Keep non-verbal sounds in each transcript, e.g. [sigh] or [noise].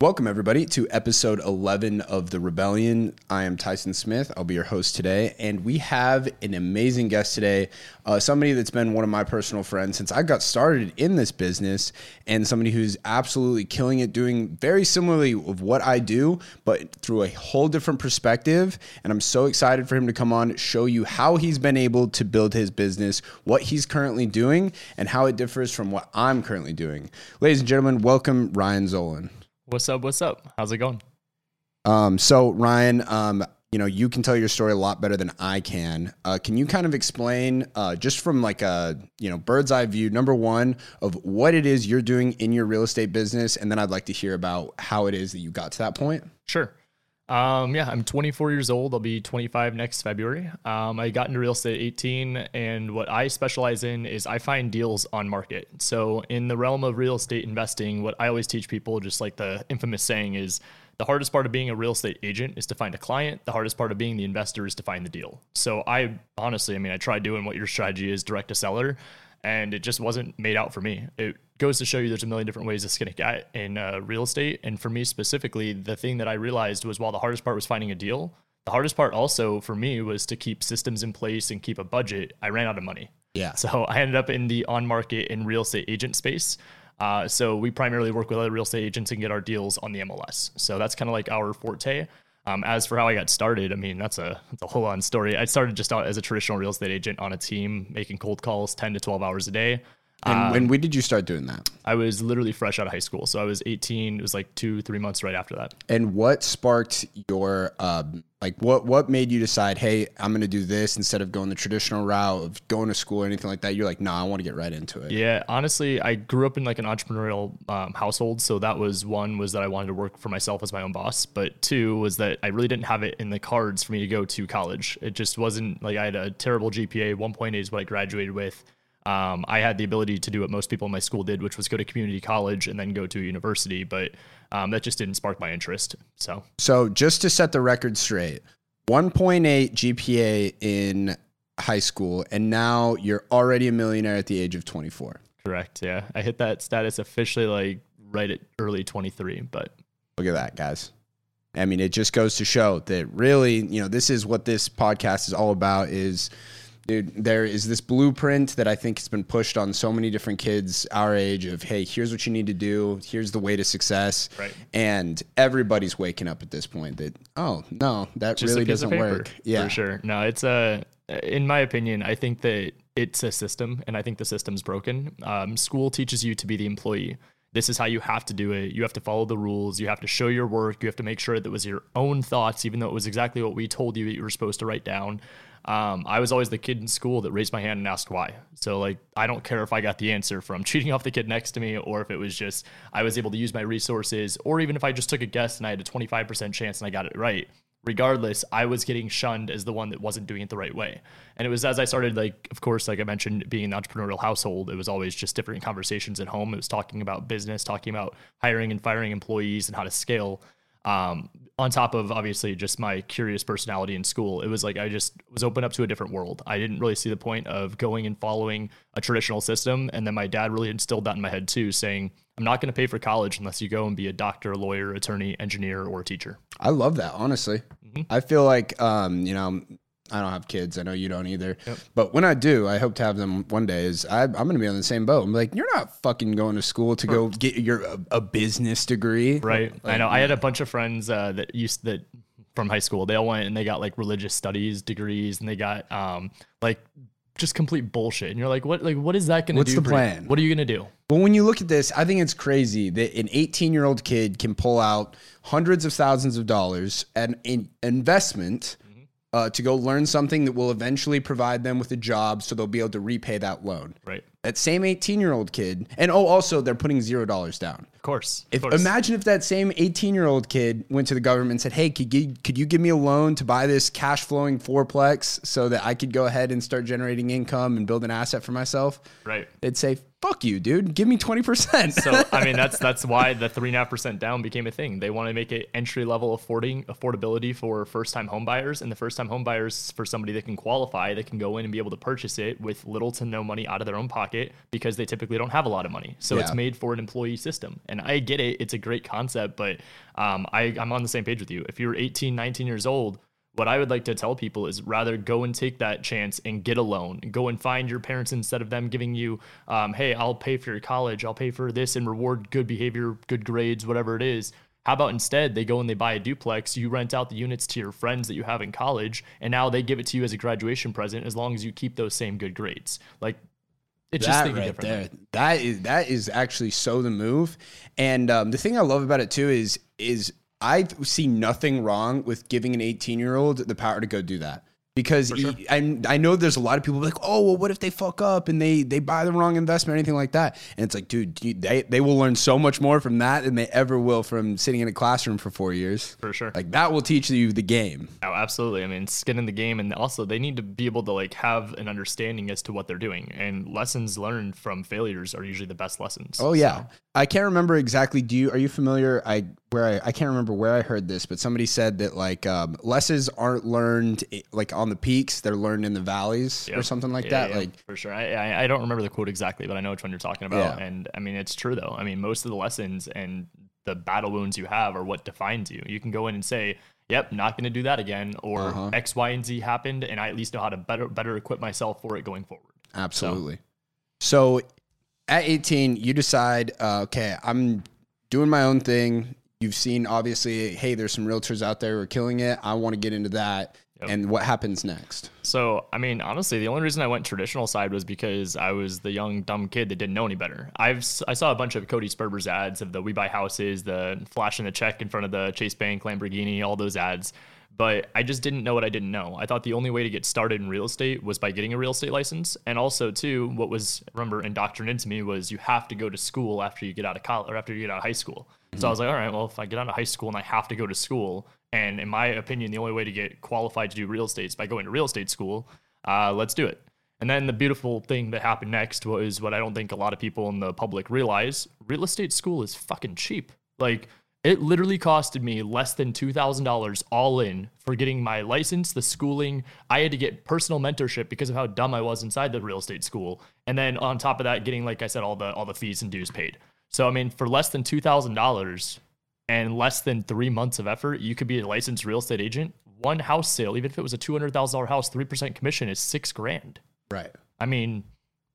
Welcome, everybody, to episode 11 of The Rebellion. I am Tyson Smith. I'll be your host today. And we have an amazing guest today, uh, somebody that's been one of my personal friends since I got started in this business, and somebody who's absolutely killing it, doing very similarly of what I do, but through a whole different perspective. And I'm so excited for him to come on, show you how he's been able to build his business, what he's currently doing, and how it differs from what I'm currently doing. Ladies and gentlemen, welcome Ryan Zolin. What's up? What's up? How's it going? Um, so Ryan, um, you know, you can tell your story a lot better than I can. Uh, can you kind of explain, uh, just from like a you know bird's eye view, number one of what it is you're doing in your real estate business, and then I'd like to hear about how it is that you got to that point. Sure. Um, yeah, I'm 24 years old. I'll be 25 next February. Um, I got into real estate 18, and what I specialize in is I find deals on market. So, in the realm of real estate investing, what I always teach people, just like the infamous saying, is the hardest part of being a real estate agent is to find a client. The hardest part of being the investor is to find the deal. So, I honestly, I mean, I tried doing what your strategy is direct to seller, and it just wasn't made out for me. It goes to show you there's a million different ways to skin a cat in uh, real estate. And for me specifically, the thing that I realized was while the hardest part was finding a deal, the hardest part also for me was to keep systems in place and keep a budget. I ran out of money. Yeah. So [laughs] I ended up in the on market and real estate agent space. Uh, so we primarily work with other real estate agents and get our deals on the MLS. So that's kind of like our forte. Um, as for how I got started, I mean that's a that's a whole on story. I started just out as a traditional real estate agent on a team, making cold calls ten to twelve hours a day. And Um, when when did you start doing that? I was literally fresh out of high school. So I was 18. It was like two, three months right after that. And what sparked your um, like what what made you decide, hey, I'm going to do this instead of going the traditional route of going to school or anything like that? You're like, no, I want to get right into it. Yeah, honestly, I grew up in like an entrepreneurial um, household. So that was one was that I wanted to work for myself as my own boss. But two was that I really didn't have it in the cards for me to go to college. It just wasn't like I had a terrible GPA. 1.8 is what I graduated with. Um, I had the ability to do what most people in my school did, which was go to community college and then go to university. But um, that just didn't spark my interest. So So just to set the record straight, 1.8 GPA in high school, and now you're already a millionaire at the age of 24. correct. Yeah, I hit that status officially like right at early 23. But Look at that, guys. I mean, it just goes to show that really, you know, this is what this podcast is all about is dude, there is this blueprint that I think has been pushed on so many different kids our age of, hey, here's what you need to do, here's the way to success. Right. And everybody's waking up at this point that, oh, no, that just really doesn't paper, work. Yeah. for sure. No, it's a. In my opinion, I think that it's a system, and I think the system's broken. Um, school teaches you to be the employee. This is how you have to do it. You have to follow the rules. You have to show your work. You have to make sure that it was your own thoughts, even though it was exactly what we told you that you were supposed to write down. Um, I was always the kid in school that raised my hand and asked why. So like, I don't care if I got the answer from cheating off the kid next to me, or if it was just I was able to use my resources, or even if I just took a guess and I had a 25% chance and I got it right regardless, I was getting shunned as the one that wasn't doing it the right way. And it was as I started, like, of course, like I mentioned, being an entrepreneurial household, it was always just different conversations at home. It was talking about business, talking about hiring and firing employees and how to scale. Um, on top of obviously just my curious personality in school, it was like I just was open up to a different world. I didn't really see the point of going and following a traditional system. And then my dad really instilled that in my head too, saying, I'm not going to pay for college unless you go and be a doctor, lawyer, attorney, engineer, or a teacher. I love that, honestly. Mm-hmm. I feel like, um, you know, I don't have kids. I know you don't either. But when I do, I hope to have them one day. Is I, I'm going to be on the same boat. I'm like, you're not fucking going to school to go get your a, a business degree, Right. I know. I had a bunch of friends uh, that used that from high school. They all went and they got like religious studies degrees, and they got um like just complete bullshit. And you're like, what? Like, what is that going to do? What's the for you? plan? What are you going to do? Well, when you look at this, I think it's crazy that an 18 year old kid can pull out hundreds of thousands of dollars and in investment uh, to go learn something that will eventually provide them with a job so they'll be able to repay that loan. Right. That same 18 year old kid, and oh, also they're putting zero dollars down. Of course. If of course. imagine if that same 18 year old kid went to the government and said, "Hey, could you, could you give me a loan to buy this cash flowing fourplex so that I could go ahead and start generating income and build an asset for myself?" right. They'd say, "Fuck you, dude. Give me 20%." So I mean that's [laughs] that's why the three and a half percent down became a thing. They want to make it entry level affording affordability for first time homebuyers. and the first time homebuyers, for somebody that can qualify, that can go in and be able to purchase it with little to no money out of their own pocket because they typically don't have a lot of money. So it's made for an employee system, and And I get it. It's a great concept, but um, I, I'm on the same page with you. If you're 18, 19 years old, what I would like to tell people is rather go and take that chance and get a loan. Go and find your parents instead of them giving you, um, hey, I'll pay for your college, I'll pay for this and reward good behavior, good grades, whatever it is. How about instead they go and they buy a duplex, you rent out the units to your friends that you have in college, and now they give it to you as a graduation present as long as you keep those same good grades. Like it's just that thinking right there. That is that is actually so the move. And um, the thing I love about it too is is I see nothing wrong with giving an 18 year old the power to go do that. Because he- I, I know there's a lot of people like, oh, well, what if they fuck up and they they buy the wrong investment or anything like that? And it's like, dude, you, they, they will learn so much more from that than they ever will from sitting in a classroom for four years. For sure. Like that will teach you the game. Oh, absolutely. I mean, skin in the game, and also they need to be able to like have an understanding as to what they're doing. And lessons learned from failures are usually the best lessons. Oh yeah. I can't remember exactly. Do you are you familiar? I where I, I can't remember where I heard this, but somebody said that like um, lessons aren't learned eh, like on the peaks; they're learned in the valleys or something like Yeah, that. yeah, Like for sure. I, I I don't remember the quote exactly, but I know which one you're talking about. Yeah. And I mean, it's true though. I mean, most of the lessons and the battle wounds you have are what defines you. You can go in and say, "Yep, not going to do that again," or Uh-huh. X, Y, and Z happened, and I at least know how to better better equip myself for it going forward. absolutely. So, at 18, you decide, uh, okay, I'm doing my own thing. You've seen obviously, hey, there's some realtors out there who are killing it. I want to get into that. Yep. And what happens next? So, I mean, honestly, the only reason I went traditional side was because I was the young dumb kid that didn't know any better. I've I saw a bunch of Cody Sperber's ads of the we buy houses, the flashing the check in front of the Chase Bank Lamborghini, all those ads. But I just didn't know what I didn't know. I thought the only way to get started in real estate was by getting a real estate license. And also, too, what was remember indoctrinated into me was you have to go to school after you get out of college or after you get out of high school. So I was like, all right, well, if I get out of high school and I have to go to school, and in my opinion, the only way to get qualified to do real estate is by going to real estate school, uh, let's do it. And then the beautiful thing that happened next was what I don't think a lot of people in the public realize real estate school is fucking cheap. Like, it literally costed me less than $2,000 all in for getting my license, the schooling. I had to get personal mentorship because of how dumb I was inside the real estate school. And then on top of that, getting, like I said, all the all the fees and dues paid. So I mean, for less than two thousand dollars and less than three months of effort, you could be a licensed real estate agent. One house sale, even if it was a two hundred thousand dollar house, three percent commission is six grand. Right. I mean,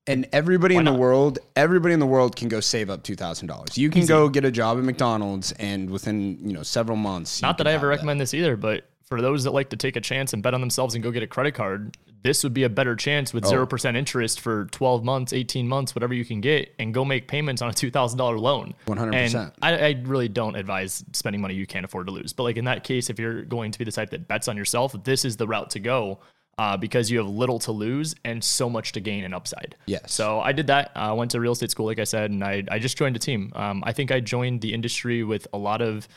And everybody in the world, everybody in the world can go save up two thousand dollars. You can go get a job at McDonald's, and within you know several months. not that I ever recommend this either, but for those that like to take a chance and bet on themselves and go get a credit card, this would be a better chance with zero percent interest for twelve months, eighteen months, whatever you can get, and go make payments on a two thousand dollar loan. 100%. And I, I really don't advise spending money you can't afford to lose. But like in that case, if you're going to be the type that bets on yourself, this is the route to go. Uh, because you have little to lose and so much to gain and upside. Yes. So I did that. I went to real estate school, like I said, and I, I just joined a team. Um, I think I joined the industry with a lot of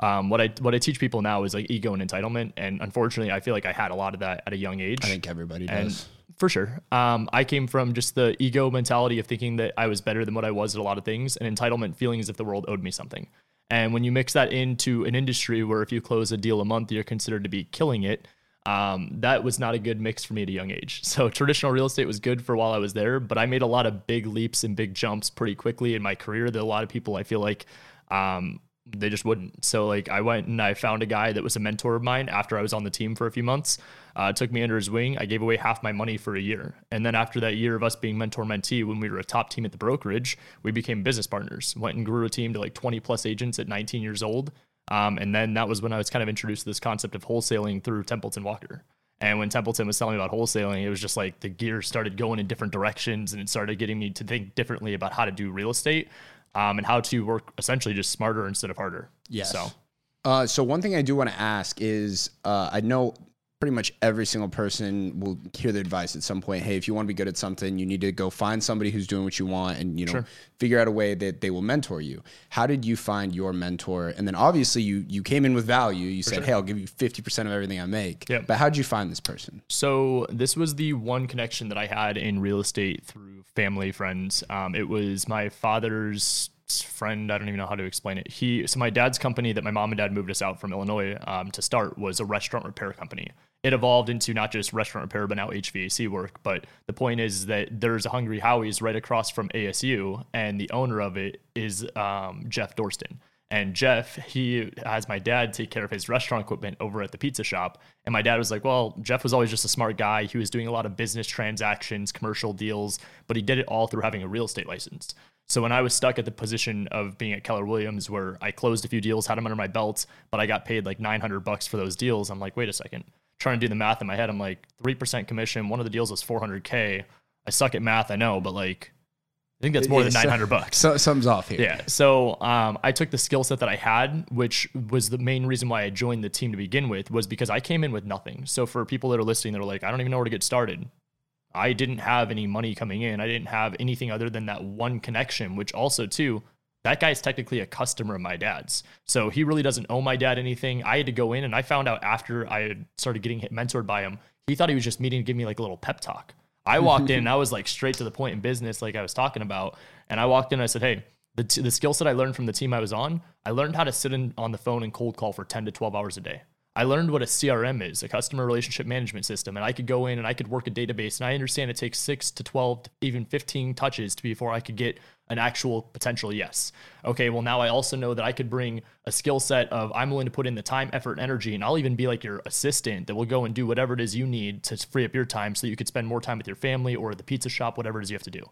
um, what I what I teach people now is like ego and entitlement, and unfortunately, I feel like I had a lot of that at a young age. I think everybody and does. for sure, um, I came from just the ego mentality of thinking that I was better than what I was at a lot of things, and entitlement feeling as if the world owed me something. And when you mix that into an industry where if you close a deal a month, you're considered to be killing it. Um, that was not a good mix for me at a young age. [laughs] So traditional real estate was good for while I was there, but I made a lot of big leaps and big jumps pretty quickly in my career that a lot of people I feel like um, they just wouldn't. So like I went and I found a guy that was a mentor of mine after I was on the team for a few months. Uh, took me under his wing. I gave away half my money for a year, and then after that year of us being mentor mentee, when we were a top team at the brokerage, we became business partners. Went and grew a team to like 20 plus agents at 19 years old. Um, and then that was when I was kind of introduced to this concept of wholesaling through Templeton Walker. And when Templeton was telling me about wholesaling, it was just like the gears started going in different directions and it started getting me to think differently about how to do real estate um, and how to work essentially just smarter instead of harder. Yes. So Uh, so one thing I do want to ask is, uh, I know pretty much every single person will hear the advice at some point. Hey, if you want to be good at something, you need to go find somebody who's doing what you want, and you know, Sure. figure out a way that they will mentor you. How did you find your mentor? And then obviously you you came in with value. You said, sure. hey, I'll give you fifty percent of everything I make. Yep. But how did you find this person? So this was the one connection that I had in real estate through family friends. Um, it was my father's friend. I don't even know how to explain it. He so my dad's company that my mom and dad moved us out from Illinois um, to start was a restaurant repair company. It evolved into not just restaurant repair, but now HVAC work. But the point is that there's a Hungry Howie's right across from ASU, and the owner of it is um, Jeff Dorston. And Jeff, he has my dad take care of his restaurant equipment over at the pizza shop. And my dad was like, Well, Jeff was always just a smart guy. He was doing a lot of business transactions, commercial deals, but he did it all through having a real estate license. So when I was stuck at the position of being at Keller Williams, where I closed a few deals, had them under my belt, but I got paid like 900 bucks for those deals, I'm like, wait a second. Trying to do the math in my head, I'm like, 3% commission. One of the deals was 400K. I suck at math, I know, but like, I think that's more than 900 bucks. So something's off here. Yeah. So um, I took the skill set that I had, which was the main reason why I joined the team to begin with, was because I came in with nothing. So for people that are listening, that are like, I don't even know where to get started. I didn't have any money coming in. I didn't have anything other than that one connection, which also too, that guy's technically a customer of my dad's. So he really doesn't owe my dad anything. I had to go in and I found out after I had started getting mentored by him, he thought he was just meeting to give me like a little pep talk. I walked in and [laughs] I was like straight to the point in business, like I was talking about. And I walked in and I said, Hey, the, t- the skill set I learned from the team I was on, I learned how to sit in, on the phone and cold call for 10 to 12 hours a day. I learned what a CRM is, a customer relationship management system, and I could go in and I could work a database. And I understand it takes six to 12, even 15 touches to before I could get an actual potential yes. Okay, well, now I also know that I could bring a skill set of I'm willing to put in the time, effort, and energy, and I'll even be like your assistant that will go and do whatever it is you need to free up your time so that you could spend more time with your family or the pizza shop, whatever it is you have to do.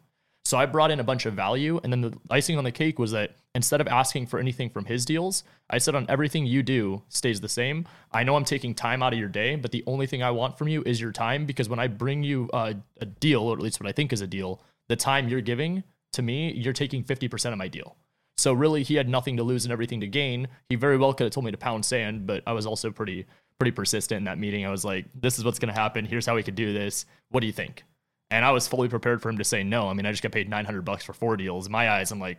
So I brought in a bunch of value. And then the icing on the cake was that instead of asking for anything from his deals, I said on everything you do stays the same. I know I'm taking time out of your day, but the only thing I want from you is your time because when I bring you a, a deal, or at least what I think is a deal, the time you're giving to me, you're taking 50% of my deal. So really, he had nothing to lose and everything to gain. He very well could have told me to pound sand, but I was also pretty pretty persistent in that meeting. I was like, "This is what's going to happen. Here's how we could do this. What do you think?" And I was fully prepared for him to say no. I mean, I just got paid 900 bucks for four deals. In my eyes, I'm like,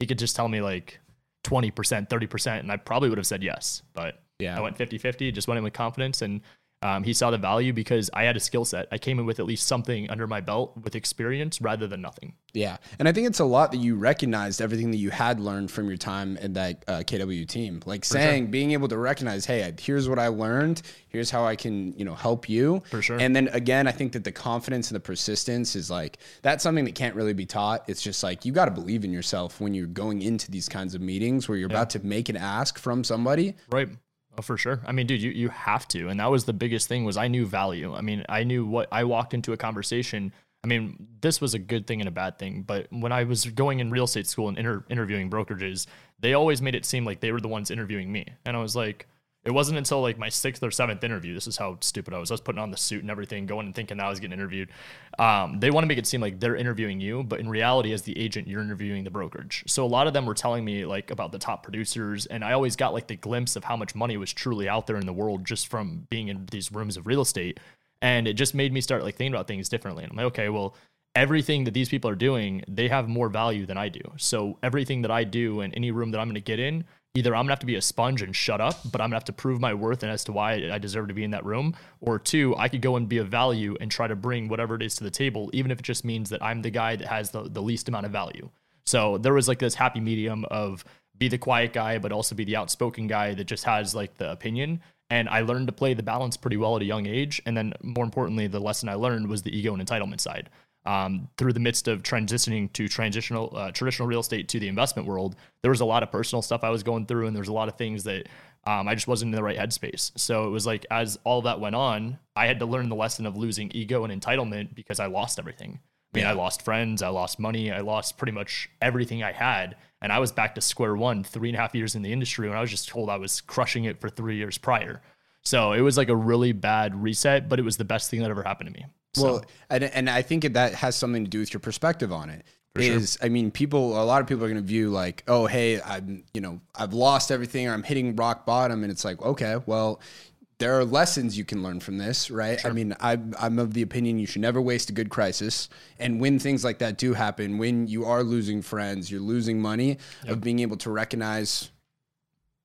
he could just tell me like 20%, 30%, and I probably would have said yes. But yeah, I went 50 50, just went in with confidence. And um, he saw the value because I had a skill set. I came in with at least something under my belt with experience rather than nothing. Yeah. And I think it's a lot that you recognized everything that you had learned from your time in that uh, KW team. Like For saying, sure. being able to recognize, hey, here's what I learned. Here's how I can, you know, help you. For sure. And then again, I think that the confidence and the persistence is like, that's something that can't really be taught. It's just like, you got to believe in yourself when you're going into these kinds of meetings where you're yeah. about to make an ask from somebody. Right. Oh, for sure. I mean, dude, you, you have to. And that was the biggest thing was I knew value. I mean, I knew what I walked into a conversation. I mean, this was a good thing and a bad thing. But when I was going in real estate school and inter- interviewing brokerages, they always made it seem like they were the ones interviewing me. And I was like, it wasn't until like my sixth or seventh interview. This is how stupid I was. I was putting on the suit and everything, going and thinking that I was getting interviewed. Um, they want to make it seem like they're interviewing you, but in reality, as the agent, you're interviewing the brokerage. So a lot of them were telling me like about the top producers, and I always got like the glimpse of how much money was truly out there in the world just from being in these rooms of real estate. And it just made me start like thinking about things differently. And I'm like, okay, well, everything that these people are doing, they have more value than I do. So everything that I do in any room that I'm going to get in, either I'm gonna have to be a sponge and shut up, but I'm gonna have to prove my worth and as to why I deserve to be in that room. Or two, I could go and be a value and try to bring whatever it is to the table, even if it just means that I'm the guy that has the, the least amount of value. So there was like this happy medium of be the quiet guy, but also be the outspoken guy that just has like the opinion. And I learned to play the balance pretty well at a young age. And then more importantly, the lesson I learned was the ego and entitlement side um, through the midst of transitioning to transitional uh, traditional real estate to the investment world, there was a lot of personal stuff I was going through, and there was a lot of things that um, I just wasn't in the right headspace. So it was like as all that went on, I had to learn the lesson of losing ego and entitlement because I lost everything. I mean, yeah. I lost friends, I lost money, I lost pretty much everything I had, and I was back to square one three and a half years in the industry when I was just told I was crushing it for three years prior. So it was like a really bad reset, but it was the best thing that ever happened to me. So. Well, and, and I think that has something to do with your perspective on it. For is sure. I mean, people. A lot of people are going to view like, oh, hey, I'm, you know, I've lost everything, or I'm hitting rock bottom, and it's like, okay, well, there are lessons you can learn from this, right? Sure. I mean, I'm, I'm of the opinion you should never waste a good crisis. And when things like that do happen, when you are losing friends, you're losing money, yep. of being able to recognize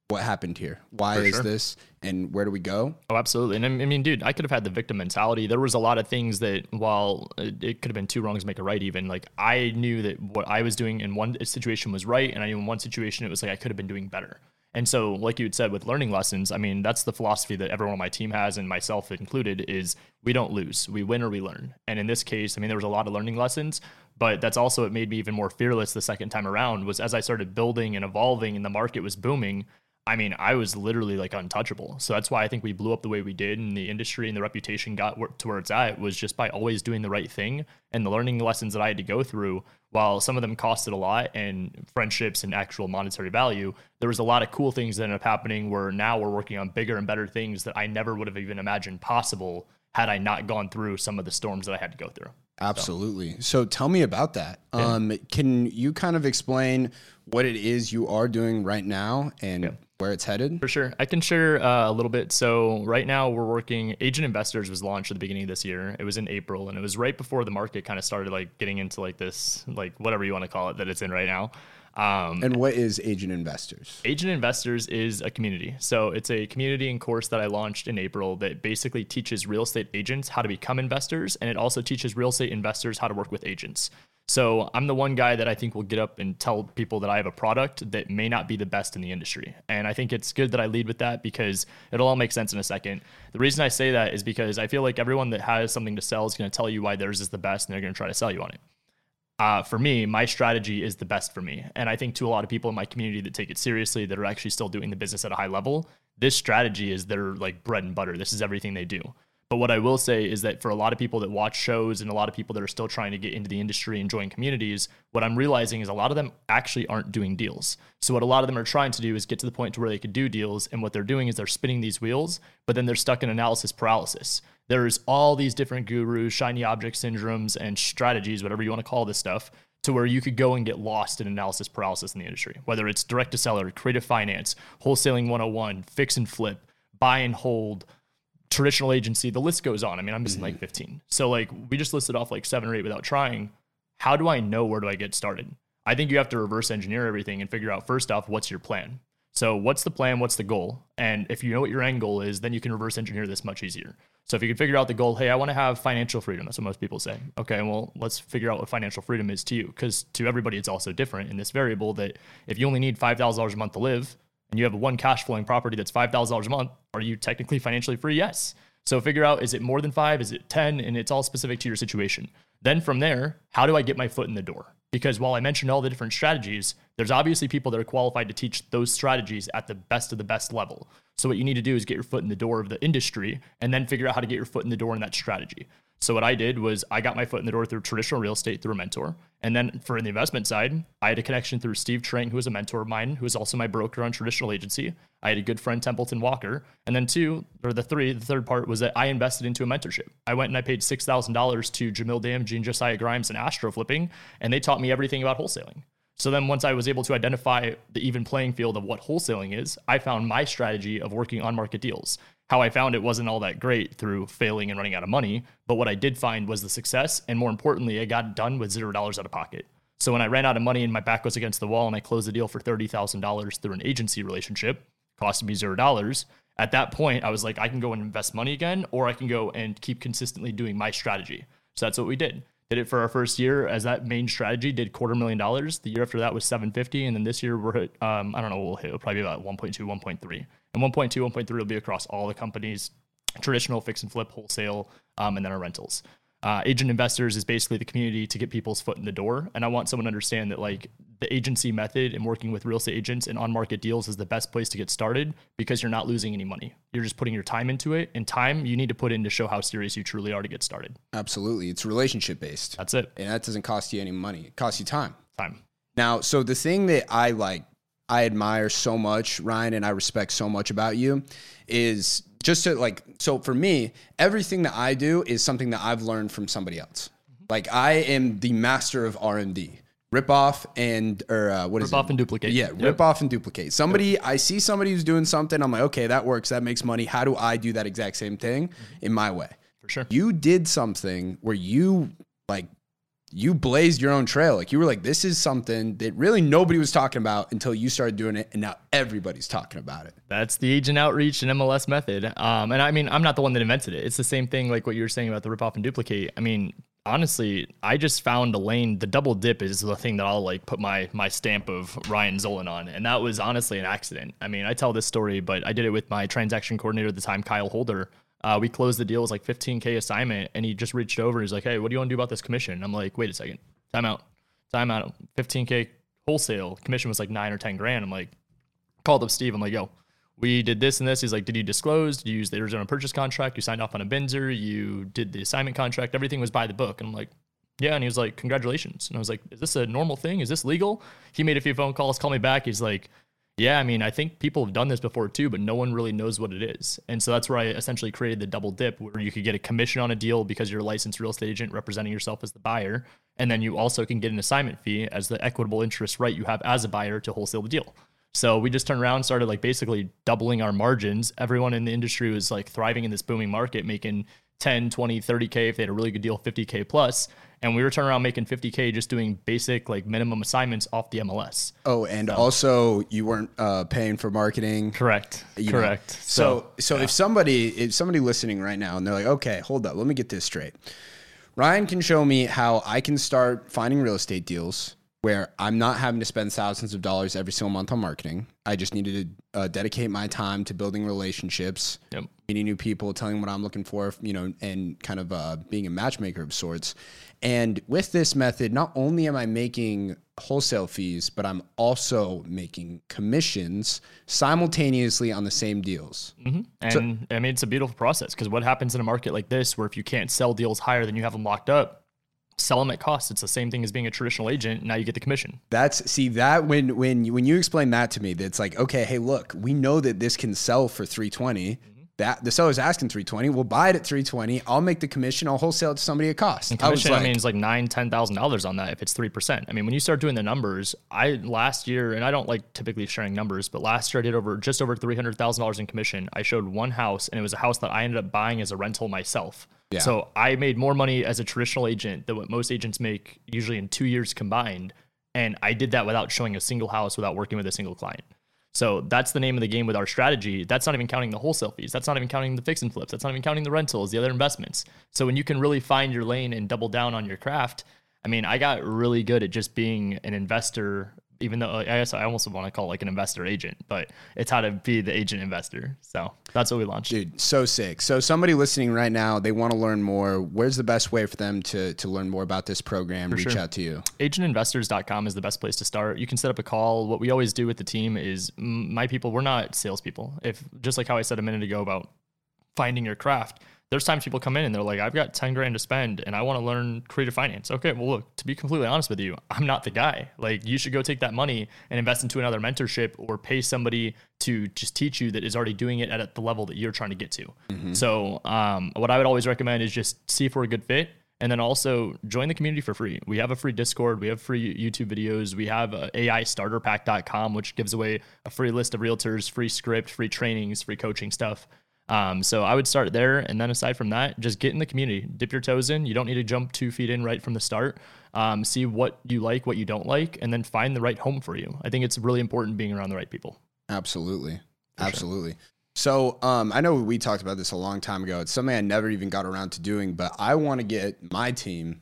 what happened here? Why is sure. this? And where do we go? Oh, absolutely. And I mean, dude, I could have had the victim mentality. There was a lot of things that, while it it could have been two wrongs make a right, even like I knew that what I was doing in one situation was right, and I knew in one situation it was like I could have been doing better. And so, like you had said with learning lessons, I mean, that's the philosophy that everyone on my team has, and myself included, is we don't lose, we win or we learn. And in this case, I mean, there was a lot of learning lessons, but that's also what made me even more fearless the second time around. Was as I started building and evolving, and the market was booming. I mean, I was literally like untouchable. So that's why I think we blew up the way we did, and the industry and the reputation got to where it's at was just by always doing the right thing and the learning lessons that I had to go through. While some of them costed a lot and friendships and actual monetary value, there was a lot of cool things that ended up happening. Where now we're working on bigger and better things that I never would have even imagined possible had I not gone through some of the storms that I had to go through. Absolutely. So tell me about that. Um, can you kind of explain what it is you are doing right now and where it's headed? For sure. I can share uh, a little bit. So, right now, we're working. Agent Investors was launched at the beginning of this year. It was in April, and it was right before the market kind of started like getting into like this, like whatever you want to call it, that it's in right now. Um, And what is Agent Investors? Agent Investors is a community. So it's a community and course that I launched in April that basically teaches real estate agents how to become investors. And it also teaches real estate investors how to work with agents. So I'm the one guy that I think will get up and tell people that I have a product that may not be the best in the industry. And I think it's good that I lead with that because it'll all make sense in a second. The reason I say that is because I feel like everyone that has something to sell is going to tell you why theirs is the best and they're going to try to sell you on it uh, for me, my strategy is the best for me. And I think to a lot of people in my community that take it seriously, that are actually still doing the business at a high level, this strategy is their like bread and butter. This is everything they do. But what I will say is that for a lot of people that watch shows and a lot of people that are still trying to get into the industry and join communities, what I'm realizing is a lot of them actually aren't doing deals. So what a lot of them are trying to do is get to the point to where they could do deals. And what they're doing is they're spinning these wheels, but then they're stuck in analysis paralysis. There's all these different gurus, shiny object syndromes, and strategies, whatever you want to call this stuff, to where you could go and get lost in analysis paralysis in the industry, whether it's direct to seller, creative finance, wholesaling 101, fix and flip, buy and hold, traditional agency, the list goes on. I mean, I'm missing like mm-hmm. 15. So like we just listed off like seven or eight without trying. How do I know where do I get started? I think you have to reverse engineer everything and figure out first off what's your plan. So what's the plan? What's the goal? And if you know what your end goal is, then you can reverse engineer this much easier. So if you can figure out the goal, hey, I want to have financial freedom. That's what most people say. Okay, well, let's figure out what financial freedom is to you, because to everybody it's also different in this variable. That if you only need five thousand dollars a month to live, and you have one cash flowing property that's five thousand dollars a month, are you technically financially free? Yes. So figure out is it more than five? Is it 10? And it's all specific to your situation. Then from there, how do I get my foot in the door? Because while I mentioned all the different strategies, there's obviously people that are qualified to teach those strategies at the best of the best level. So what you need to do is get your foot in the door of the industry and then figure out how to get your foot in the door in that strategy. So what I did was I got my foot in the door through traditional real estate through a mentor. And then for the investment side, I had a connection through Steve Trank, who was a mentor of mine, who was also my broker on traditional agency. I had a good friend, Templeton Walker. And then two, or the three, the third part was that I invested into a mentorship. I went and I paid $6,000 to Jamil Damji and Josiah Grimes and Astro Flipping, and they taught me everything about wholesaling. So then once I was able to identify the even playing field of what wholesaling is, I found my strategy of working on market deals. How I found it wasn't all that great through failing and running out of money, but what I did find was the success. And more importantly, I got done with zero dollars out of pocket. So when I ran out of money and my back was against the wall and I closed the deal for $30,000 through an agency relationship, costed me zero dollars. At that point, I was like, I can go and invest money again, or I can go and keep consistently doing my strategy. So that's what we did. Did it for our first year as that main strategy. Did quarter million dollars. The year after that was 750, and then this year we're at um, I don't know we'll hit. It'll probably be about 1.2, 1.3, and 1.2, 1.3 will be across all the companies, traditional fix and flip, wholesale, um, and then our rentals. Uh, agent investors is basically the community to get people's foot in the door. And I want someone to understand that like the agency method and working with real estate agents and on market deals is the best place to get started because you're not losing any money. You're just putting your time into it. And time you need to put in to show how serious you truly are to get started. Absolutely. It's relationship based. That's it. And that doesn't cost you any money. It costs you time. Time. Now, so the thing that I like, I admire so much, Ryan, and I respect so much about you is just to like, so for me, everything that I do is something that I've learned from somebody else. Like I am the master of R and D. Rip off and or uh, what is it? Rip off it? and duplicate. Yeah, Yep. rip off and duplicate. Somebody, I see somebody who's doing something. I'm like, okay, that works. That makes money. How do I do that exact same thing in my way? For sure. You did something where you like you blazed your own trail. Like you were like, this is something that really nobody was talking about until you started doing it, and now everybody's talking about it. That's the agent outreach and MLS method. Um, and I mean, I'm not the one that invented it. It's the same thing like what you were saying about the rip off and duplicate. I mean, honestly, I just found a lane. The double dip is the thing that I'll like put my my stamp of Ryan Zolin on, and that was honestly an accident. I mean, I tell this story, but I did it with my transaction coordinator at the time, Kyle Holder. Uh, we closed the deal. It was like 15k assignment, and he just reached over. He's like, "Hey, what do you want to do about this commission?" I'm like, "Wait a second, time out, time out. 15k wholesale commission was like nine or 10 grand." I'm like, called up Steve. I'm like, "Yo." we did this and this. He's like, did you disclose? Did you use the Arizona purchase contract? You signed off on a BINSR. You did the assignment contract. Everything was by the book. And I'm like, yeah. And he was like, congratulations. And I was like, is this a normal thing? Is this legal? He made a few phone calls, called me back. He's like, yeah, I mean, I think people have done this before too, but no one really knows what it is. And so that's where I essentially created the double dip where you could get a commission on a deal because you're a licensed real estate agent representing yourself as the buyer. And then you also can get an assignment fee as the equitable interest right you have as a buyer to wholesale the deal. So we just turned around, started like basically doubling our margins. Everyone in the industry was like thriving in this booming market, making 10, 20, 30K if they had a really good deal, 50K plus. And we were turning around making 50K just doing basic like minimum assignments off the MLS. Oh, and so. also you weren't uh, paying for marketing. Correct. Correct. Know. So, so, so yeah. if somebody, if somebody listening right now and they're like, okay, hold up, let me get this straight. Ryan can show me how I can start finding real estate deals where I'm not having to spend thousands of dollars every single month on marketing. I just needed to uh, dedicate my time to building relationships, yep. meeting new people, telling what I'm looking for, you know, and kind of uh, being a matchmaker of sorts. And with this method, not only am I making wholesale fees, but I'm also making commissions simultaneously on the same deals. Mm-hmm. And so, I mean, it's a beautiful process because what happens in a market like this, where if you can't sell deals higher than you have them locked up, sell them at cost. It's the same thing as being a traditional agent. Now you get the commission. That's see that when when when you explain that to me, that's like okay, hey, look, we know that this can sell for three twenty. Mm-hmm. That the seller's asking three twenty. We'll buy it at three twenty. I'll make the commission. I'll wholesale it to somebody at cost. And commission I, like, I mean, like nine ten thousand dollars on that if it's three percent. I mean, when you start doing the numbers, I last year, and I don't like typically sharing numbers, but last year I did over just over three hundred thousand dollars in commission. I showed one house, and it was a house that I ended up buying as a rental myself. Yeah. So I made more money as a traditional agent than what most agents make usually in two years combined. And I did that without showing a single house, without working with a single client. So that's the name of the game with our strategy. That's not even counting the wholesale fees. That's not even counting the fix and flips. That's not even counting the rentals, the other investments. So when you can really find your lane and double down on your craft, I mean, I got really good at just being an investor even though I guess I almost want to call it like an investor agent, but it's how to be the agent investor. So that's what we launched. Dude, so sick. So somebody listening right now, they want to learn more. Where's the best way for them to to learn more about this program? For reach sure. out to you. Agentinvestors.com is the best place to start. You can set up a call. What we always do with the team is my people, we're not salespeople. If just like how I said a minute ago about finding your craft there's times people come in and they're like, I've got 10 grand to spend and I want to learn creative finance. Okay, well, look, to be completely honest with you, I'm not the guy. Like, you should go take that money and invest into another mentorship or pay somebody to just teach you that is already doing it at the level that you're trying to get to. Mm-hmm. So, um, what I would always recommend is just see if we're a good fit. And then also join the community for free. We have a free Discord, we have free YouTube videos, we have uh, AIStarterPack.com, which gives away a free list of realtors, free script, free trainings, free coaching stuff. Um, so I would start there, and then aside from that, just get in the community, dip your toes in. You don't need to jump two feet in right from the start. Um, see what you like, what you don't like, and then find the right home for you. I think it's really important being around the right people. Absolutely, for absolutely. Sure. So um, I know we talked about this a long time ago. It's something I never even got around to doing, but I want to get my team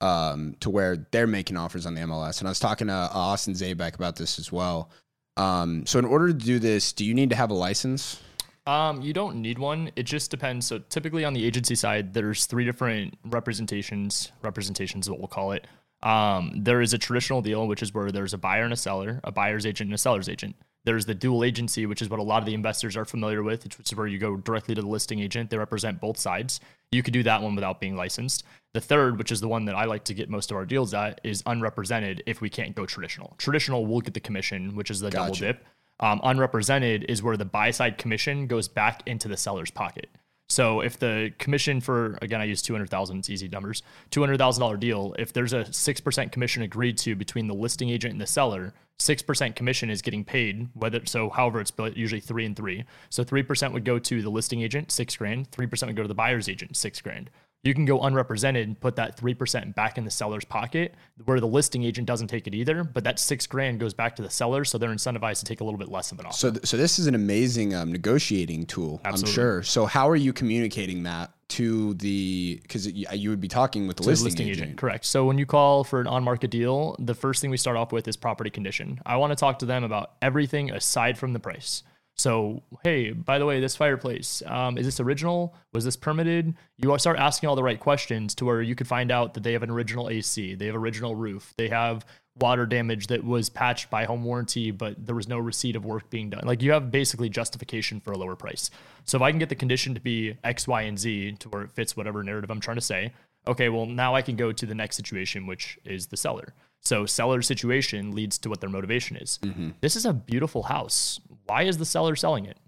um, to where they're making offers on the MLS. And I was talking to Austin Zabek about this as well. Um, so in order to do this, do you need to have a license? Um, you don't need one. It just depends. So typically on the agency side, there's three different representations. Representations, what we'll call it. Um, there is a traditional deal, which is where there's a buyer and a seller, a buyer's agent and a seller's agent. There's the dual agency, which is what a lot of the investors are familiar with, which is where you go directly to the listing agent. They represent both sides. You could do that one without being licensed. The third, which is the one that I like to get most of our deals at, is unrepresented if we can't go traditional. Traditional will get the commission, which is the gotcha. double dip. Um, unrepresented is where the buy side commission goes back into the seller's pocket. So if the commission for again I use two hundred thousand, it's easy numbers, two hundred thousand dollar deal. If there's a six percent commission agreed to between the listing agent and the seller, six percent commission is getting paid. Whether so, however, it's usually three and three. So three percent would go to the listing agent, six grand. Three percent would go to the buyer's agent, six grand. You can go unrepresented and put that 3% back in the seller's pocket where the listing agent doesn't take it either, but that six grand goes back to the seller. So they're incentivized to take a little bit less of an offer. So, th- so this is an amazing um, negotiating tool, Absolutely. I'm sure. So how are you communicating that to the, because you would be talking with the the listing, agent. Correct. So when you call for an on-market deal, the first thing we start off with is property condition. I want to talk to them about everything aside from the price. So, hey, by the way, this fireplace, um, is this original? Was this permitted? You start asking all the right questions to where you could find out that they have an original AC, they have original roof, they have water damage that was patched by home warranty, but there was no receipt of work being done. Like you have basically justification for a lower price. So if I can get the condition to be X, Y, and Z to where it fits whatever narrative I'm trying to say, okay, well, now I can go to the next situation, which is the seller. So seller situation leads to what their motivation is. This is a beautiful house. Why is the seller selling it?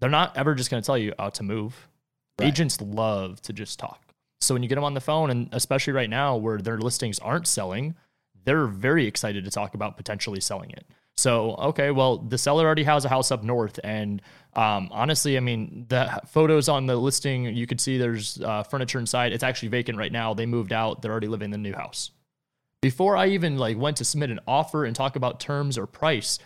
They're not ever just going to tell you out to move. Right. Agents love to just talk. So when you get them on the phone, and especially right now where their listings aren't selling, they're very excited to talk about potentially selling it. So, okay, well, the seller already has a house up north. And um, honestly, I mean, the photos on the listing, you could see there's uh, furniture inside. It's actually vacant right now. They moved out. They're already living in the new house. Before I even like went to submit an offer and talk about terms or price,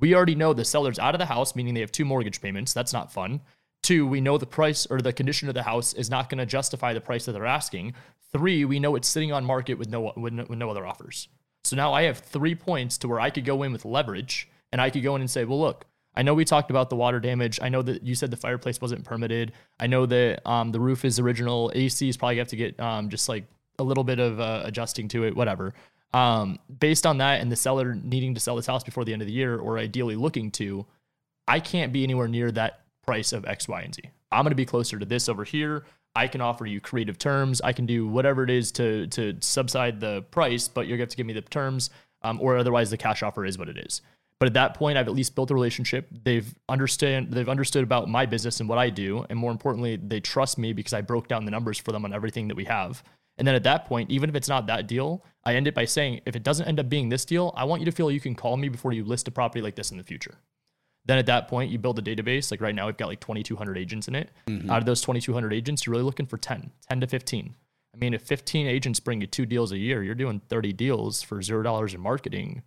we already know the seller's out of the house, meaning they have two mortgage payments. That's not fun. Two, we know the price or the condition of the house is not going to justify the price that they're asking. Three, we know it's sitting on market with no, with no with no other offers. So now I have three points to where I could go in with leverage and I could go in and say, well, look, I know we talked about the water damage. I know that you said the fireplace wasn't permitted. I know that um, the roof is original. AC is probably have to get um, just like a little bit of uh, adjusting to it, whatever. Um, based on that and the seller needing to sell this house before the end of the year or ideally looking to, I can't be anywhere near that price of X, Y, and Z. I'm going to be closer to this over here. I can offer you creative terms. I can do whatever it is to to subside the price, but you're going to have to give me the terms, um, or otherwise the cash offer is what it is. But at that point, I've at least built a relationship. They've understand they've understood about my business and what I do, and more importantly, they trust me because I broke down the numbers for them on everything that we have. And then at that point, even if it's not that deal, I end it by saying, if it doesn't end up being this deal, I want you to feel you can call me before you list a property like this in the future. Then at that point, you build a database. Like right now, we've got like 2,200 agents in it. Out of those 2,200 agents, you're really looking for 10, 10 to 15. I mean, if 15 agents bring you two deals a year, you're doing 30 deals for zero dollars in marketing,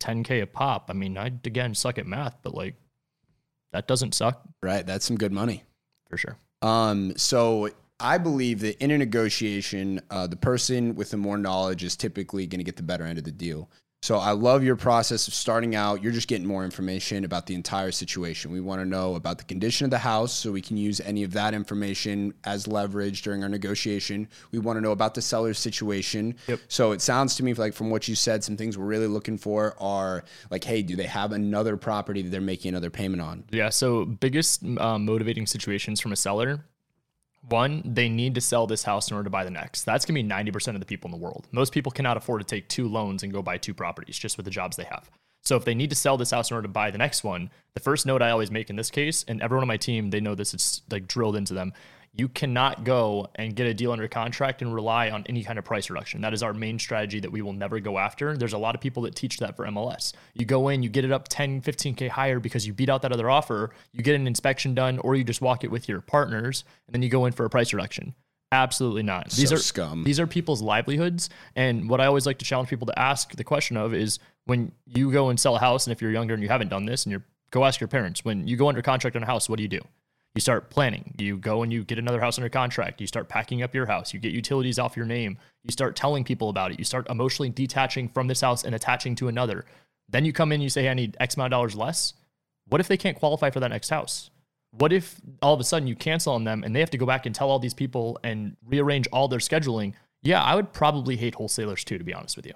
10k a pop. I mean, I again suck at math, but like that doesn't suck Right. That's some good money. for sure. Um, so I believe that in a negotiation, uh, the person with the more knowledge is typically going to get the better end of the deal. So I love your process of starting out. You're just getting more information about the entire situation. We want to know about the condition of the house so we can use any of that information as leverage during our negotiation. We want to know about the seller's situation. Yep. So it sounds to me like from what you said, some things we're really looking for are like, hey, do they have another property that they're making another payment on? Yeah. So biggest um, motivating situations from a seller. One, they need to sell this house in order to buy the next. That's gonna be ninety percent of the people in the world. Most people cannot afford to take two loans and go buy two properties just with the jobs they have. So if they need to sell this house in order to buy the next one, the first note I always make in this case, and everyone on my team they know this, it's like drilled into them. You cannot go and get a deal under contract and rely on any kind of price reduction. That is our main strategy that we will never go after. There's a lot of people that teach that for MLS. You go in, you get it up 10, 15K higher because you beat out that other offer, you get an inspection done, or you just walk it with your partners, and then you go in for a price reduction. Absolutely not. These So are scum. These are people's livelihoods. And what I always like to challenge people to ask the question of is when you go and sell a house, and if you're younger and you haven't done this, and you're go ask your parents, when you go under contract on a house, what do you do? You start planning. You go and you get another house under contract. You start packing up your house. You get utilities off your name. You start telling people about it. You start emotionally detaching from this house and attaching to another. Then you come in, you say, hey, I need X amount of dollars less. What if they can't qualify for that next house? What if all of a sudden you cancel on them and they have to go back and tell all these people and rearrange all their scheduling? Yeah, I would probably hate wholesalers too, to be honest with you.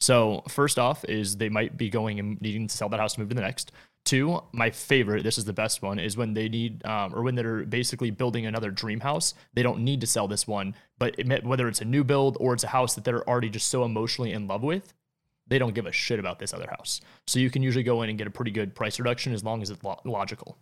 So, first off, is they might be going and needing to sell that house to move to the next. Two, my favorite, this is the best one, is when they need, um, or when they're basically building another dream house. They don't need to sell this one, but it, whether it's a new build or it's a house that they're already just so emotionally in love with, they don't give a shit about this other house. So you can usually go in and get a pretty good price reduction as long as it's lo- logical.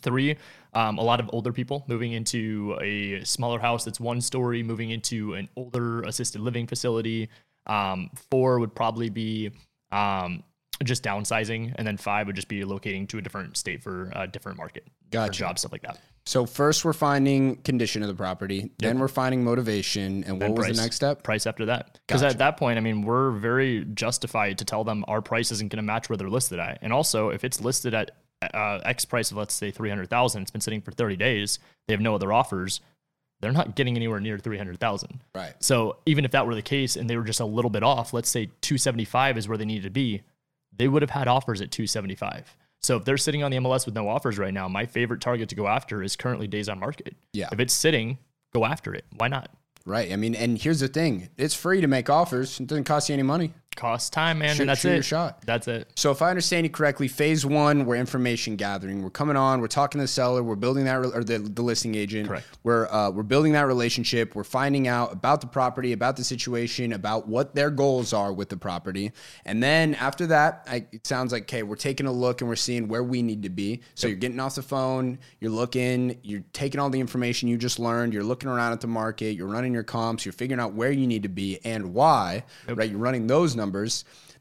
Three, um, a lot of older people moving into a smaller house that's one story, moving into an older assisted living facility. Um, four would probably be um, just downsizing, and then five would just be locating to a different state for a different market, Gotcha. job stuff like that. So first we're finding condition of the property, then we're finding motivation, and what was the next step? Price after that, because Gotcha. at that point, I mean, we're very justified to tell them our price isn't going to match where they're listed at, and also if it's listed at uh, X price of let's say three hundred thousand, it's been sitting for thirty days, they have no other offers, they're not getting anywhere near three hundred thousand. Right. So even if that were the case and they were just a little bit off, let's say 275 is where they needed to be, they would have had offers at 275. So if they're sitting on the MLS with no offers right now, my favorite target to go after is currently days on market. Yeah. If it's sitting, go after it. Why not? Right. I mean, and here's the thing: it's free to make offers. It doesn't cost you any money. Costs time, man, Shoot- and that's shoot your it. shot. That's it. So if I understand you correctly, phase one, we're information gathering. We're coming on. We're talking to the seller. We're building that, re- or the, the listing agent. Correct. We're uh, we're building that relationship. We're finding out about the property, about the situation, about what their goals are with the property, and then after that, I, it sounds like okay, we're taking a look and we're seeing where we need to be. So you're getting off the phone. You're looking. You're taking all the information you just learned. You're looking around at the market. You're running your comps. You're figuring out where you need to be and why. Right. You're running those numbers.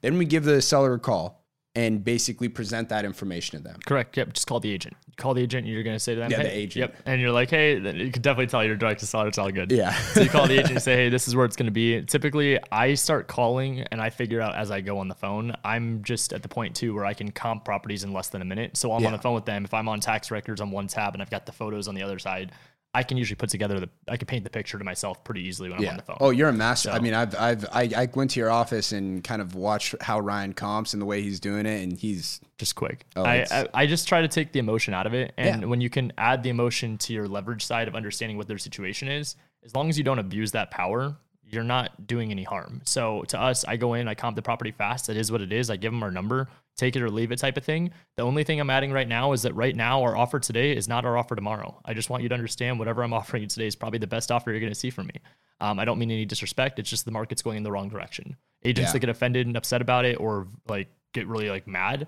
Then we give the seller a call and basically present that information to them. Correct. Yep. Just call the agent. Call the agent. You're going to say to them, Yeah, the agent. Yep. And you're like, hey, you can definitely tell you're direct to seller. It's all good. Yeah. so you call the agent and [laughs] say, hey, this is where it's going to be. Typically, I start calling and I figure out as I go on the phone. I'm just at the point too where I can comp properties in less than a minute. So I'm Yeah. on the phone with them. If I'm on tax records on one tab and I've got the photos on the other side, I can usually put together the. I can paint the picture to myself pretty easily when I'm on the phone. Oh, you're a master. I mean, I've I've I, I went to your office and kind of watched how Ryan comps and the way he's doing it, and he's just quick. Oh, I, I I just try to take the emotion out of it, and Yeah. when you can add the emotion to your leverage side of understanding what their situation is, as long as you don't abuse that power, you're not doing any harm. So to us, I go in, I comp the property fast. It is what it is. I give them our number, take it or leave it type of thing. The only thing I'm adding right now is that right now our offer today is not our offer tomorrow. I just want you to understand whatever I'm [laughs] offering you today is probably the best offer you're going to see from me. Um, I don't mean any disrespect. It's just the market's going in the wrong direction. Agents Yeah. that get offended and upset about it or like get really like mad,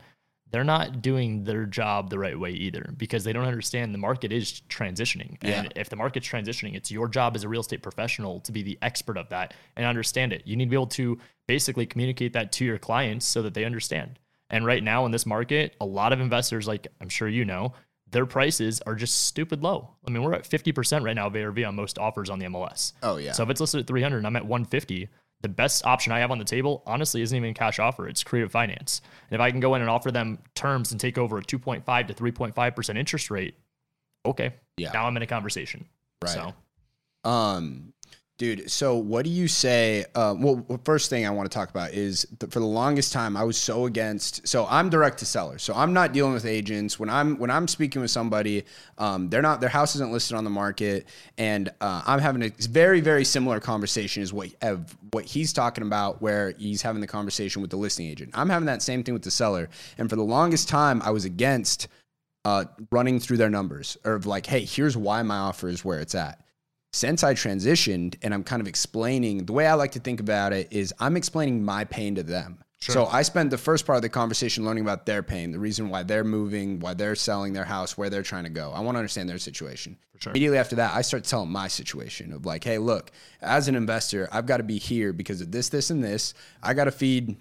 they're not doing their job the right way either because they don't understand the market is transitioning. And if the market's transitioning, it's your job as a real estate professional to be the expert of that and understand it. You need to be able to basically communicate that to your clients so that they understand. And right now in this market, a lot of investors, like I'm sure you know, their prices are just stupid low. I mean, we're at 50% right now of ARV on most offers on the MLS. Oh, yeah. So if it's listed at 300 and I'm at 150, the best option I have on the table, honestly, isn't even a cash offer. It's creative finance. And if I can go in and offer them terms and take over a 2.5 to 3.5% interest rate, okay. Yeah. Now I'm in a conversation. Right. So Um, dude, so what do you say? Uh, well, first thing I want to talk about is for the longest time I was so against. So I'm direct to seller, so I'm not dealing with agents. When I'm when I'm speaking with somebody, um, they're not their house isn't listed on the market, and uh, I'm having a very very similar conversation as what what he's talking about, where he's having the conversation with the listing agent. I'm having that same thing with the seller, and for the longest time I was against uh, running through their numbers or of like, hey, here's why my offer is where it's at. Since I transitioned and I'm kind of explaining the way I like to think about it is I'm explaining my pain to them. So I spent the first part of the conversation learning about their pain, the reason why they're moving, why they're selling their house, where they're trying to go. I want to understand their situation. sure. Immediately after that, I start telling my situation of like, hey, look, as an investor, I've got to be here because of this, this, and this. I got to feed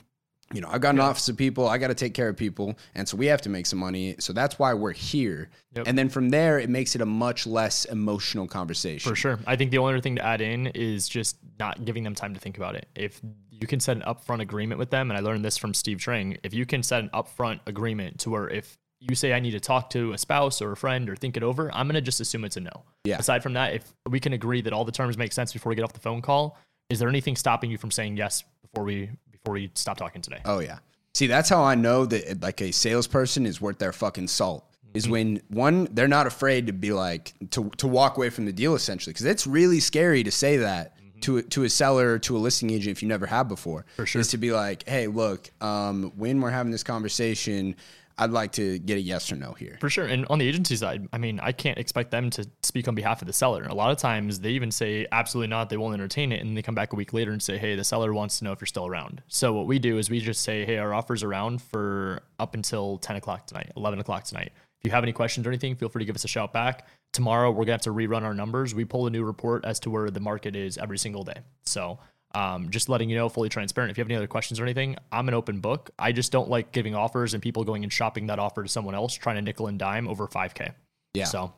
you know, I've got an office of people. I got to take care of people, and so we have to make some money. So that's why we're here. Yep. And then from there, it makes it a much less emotional conversation. For sure. I think the only other thing to add in is just not giving them time to think about it. If you can set an upfront agreement with them, and I learned this from Steve Trang, if you can set an upfront agreement to where if you say I need to talk to a spouse or a friend or think it over, I'm going to just assume it's a no. Yeah. Aside from that, if we can agree that all the terms make sense before we get off the phone call, is there anything stopping you from saying yes before we before we stop talking today? Oh yeah. See, that's how I know that like a salesperson is worth their fucking salt. Is Mm-hmm. when one they're not afraid to be like to to walk away from the deal essentially because it's really scary to say that to a, to a seller or to a listing agent if you never have before. Mm-hmm. For sure. Is to be like, hey, look, um, when we're having this conversation, I'd like to get a yes or no here. For sure. And on the agency side, I mean, I can't expect them to speak on behalf of the seller. A lot of times they even say, absolutely not, they won't entertain it. And they come back a week later and say, hey, the seller wants to know if you're still around. So what we do is we just say, hey, our offer's around for up until 10 o'clock tonight, 11 o'clock tonight. If you have any questions or anything, feel free to give us a shout back. Tomorrow, we're going to have to rerun our numbers. We pull a new report as to where the market is every single day. So Um, just letting you know, fully transparent. If you have any other questions or anything, I'm an open book. I just don't like giving offers and people going and shopping that offer to someone else, trying to nickel and dime over 5K. Yeah. So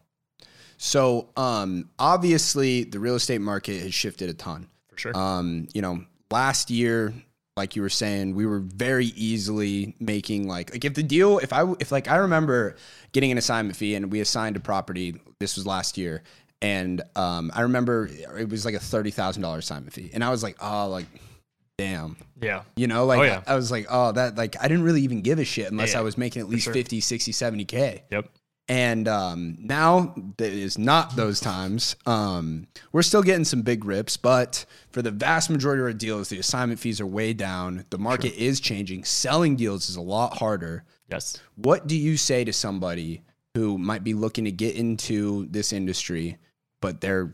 So, um, obviously, the real estate market has shifted a ton. for sure. Um, you know, last year, like you were saying, we were very easily making like like if the deal, if I if like I remember getting an assignment fee and we assigned a property. This was last year, and um, I remember it was like a thirty thousand dollar assignment fee, and I was like, oh, like. Damn. yeah. You know, like Oh, yeah. I was like, oh, that like I didn't really even give a shit unless Yeah, I was making at least sure. 50, 60, 70k. Yep. And um, now that is not those times. Um, we're still getting some big rips, but for the vast majority of our deals, the assignment fees are way down. The market is changing. Selling deals is a lot harder. Yes. What do you say to somebody who might be looking to get into this industry, but they're